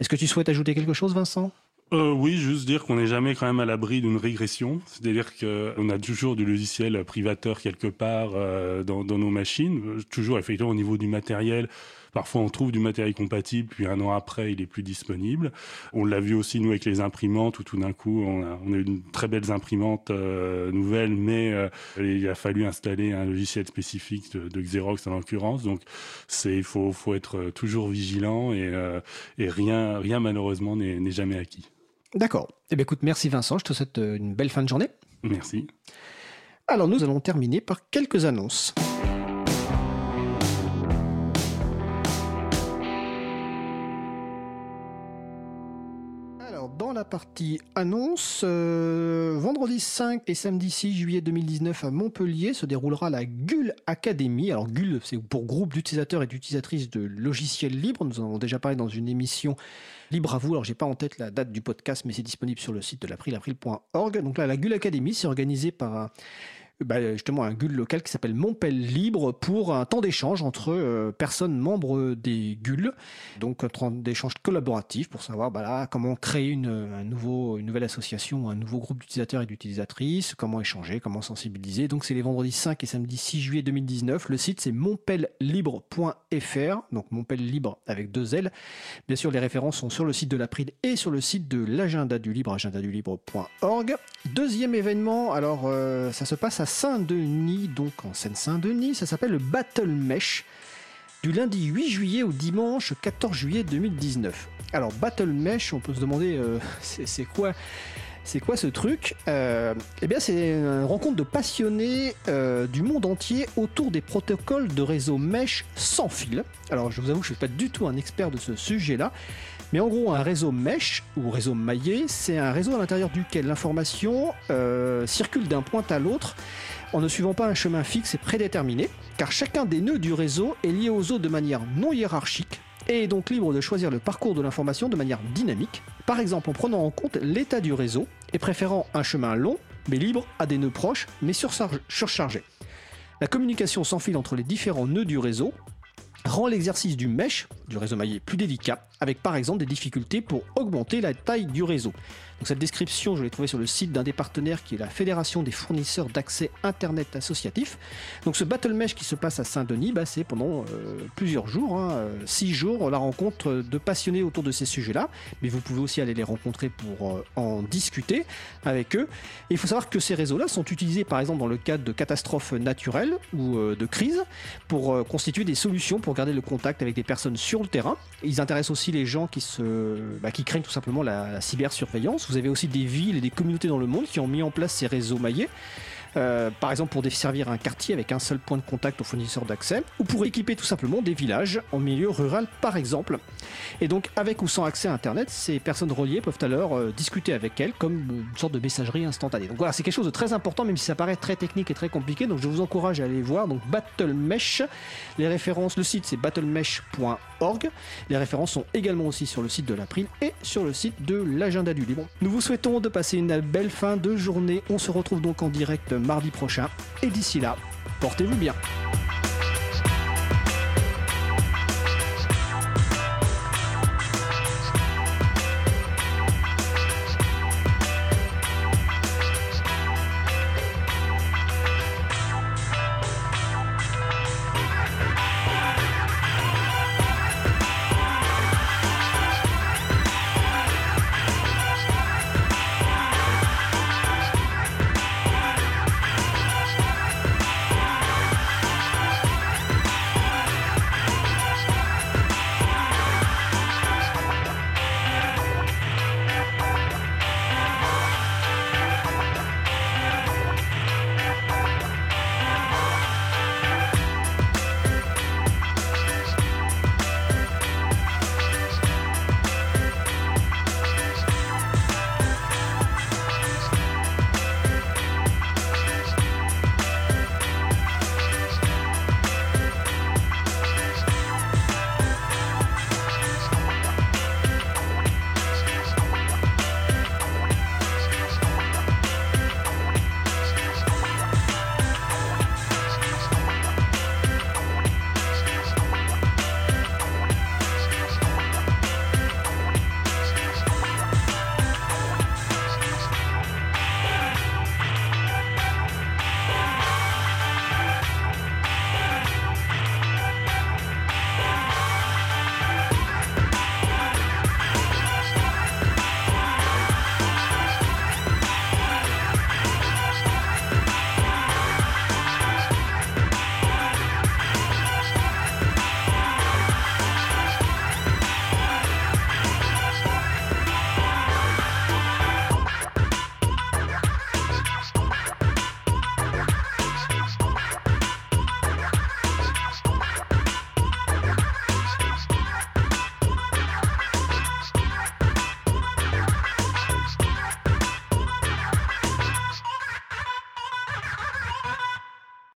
Est-ce que tu souhaites ajouter quelque chose, Vincent? Euh, oui, juste dire qu'on n'est jamais quand même à l'abri d'une régression. C'est-à-dire qu'on a toujours du logiciel privateur quelque part euh, dans, dans nos machines. Euh, Toujours, effectivement, au niveau du matériel. Parfois, on trouve du matériel compatible, puis un an après, il est plus disponible. On l'a vu aussi, nous, avec les imprimantes, où tout d'un coup, on a, on a eu une très belles imprimantes euh, nouvelles, mais euh, il a fallu installer un logiciel spécifique de, de Xerox, en l'occurrence. Donc, c'est, il faut, faut être toujours vigilant et, euh, et rien, rien, malheureusement, n'est jamais acquis. D'accord. Eh bien, écoute, merci Vincent. Je te souhaite euh, une belle fin de journée. Merci. Alors, nous allons terminer par quelques annonces. La partie annonce, euh, vendredi 5 et samedi 6 juillet 2019 à Montpellier se déroulera la GUL Academy. Alors, GUL, c'est pour groupe d'utilisateurs et d'utilisatrices de logiciels libres. Nous en avons déjà parlé dans une émission libre à vous. Alors, j'ai pas en tête la date du podcast, mais c'est disponible sur le site de l'April, april.org. Donc là, la GUL Academy, c'est organisé par bah, justement un GUL local qui s'appelle Montpel Libre pour un temps d'échange entre euh, personnes membres des GUL, donc un temps d'échange collaboratif pour savoir bah, comment créer nouveau, une nouvelle association, un nouveau groupe d'utilisateurs et d'utilisatrices, comment échanger, comment sensibiliser. Donc c'est les vendredis 5 et samedi 6 juillet 2019. Le site c'est montpellibre.fr, donc Montpel Libre avec deux L. Bien sûr, les références sont sur le site de l'April et sur le site de l'agenda du libre, agendadulibre.org. Deuxième événement, alors euh, ça se passe à Saint-Denis, donc en Seine-Saint-Denis, ça s'appelle le Battle Mesh, du lundi 8 juillet au dimanche 14 juillet 2019. Alors Battle Mesh, on peut se demander euh, <laughs> c'est quoi c'est quoi ce truc Euh, Eh bien, c'est une rencontre de passionnés euh, du monde entier autour des protocoles de réseau mesh sans fil. Alors, je vous avoue, je ne suis pas du tout un expert de ce sujet-là, mais en gros, un réseau mesh ou réseau maillé, c'est un réseau à l'intérieur duquel l'information euh, circule d'un point à l'autre en ne suivant pas un chemin fixe et prédéterminé, car chacun des nœuds du réseau est lié aux autres de manière non hiérarchique et est donc libre de choisir le parcours de l'information de manière dynamique, par exemple en prenant en compte l'état du réseau et préférant un chemin long mais libre à des nœuds proches mais surchargés. La communication sans fil entre les différents nœuds du réseau rend l'exercice du mesh, du réseau maillé, plus délicat, avec par exemple des difficultés pour augmenter la taille du réseau. Donc cette description, je l'ai trouvée sur le site d'un des partenaires qui est la Fédération des fournisseurs d'accès Internet associatif. Donc ce Battle Mesh qui se passe à Saint-Denis, bah, c'est pendant euh, plusieurs jours, hein, euh, six jours, la rencontre de passionnés autour de ces sujets-là. Mais vous pouvez aussi aller les rencontrer pour euh, en discuter avec eux. Il faut savoir que ces réseaux-là sont utilisés par exemple dans le cadre de catastrophes naturelles ou de crises pour constituer des solutions pour garder le contact avec des personnes sur le terrain. Ils intéressent aussi les gens qui, se, bah, craignent tout simplement la cybersurveillance. Vous avez aussi des villes et des communautés dans le monde qui ont mis en place ces réseaux maillés. Euh, par exemple pour desservir un quartier avec un seul point de contact aux fournisseurs d'accès, ou pour équiper tout simplement des villages en milieu rural par exemple. Et donc avec ou sans accès à Internet, ces personnes reliées peuvent alors euh, discuter avec elles comme une sorte de messagerie instantanée. Donc voilà, c'est quelque chose de très important, même si ça paraît très technique et très compliqué. Donc je vous encourage à aller voir. Donc Battle Mesh, les références, le site c'est battlemesh.org. Les références sont également aussi sur le site de l'April et sur le site de l'agenda du libre. Nous vous souhaitons de passer une belle fin de journée. On se retrouve donc en direct mardi prochain. Et d'ici là, portez-vous bien.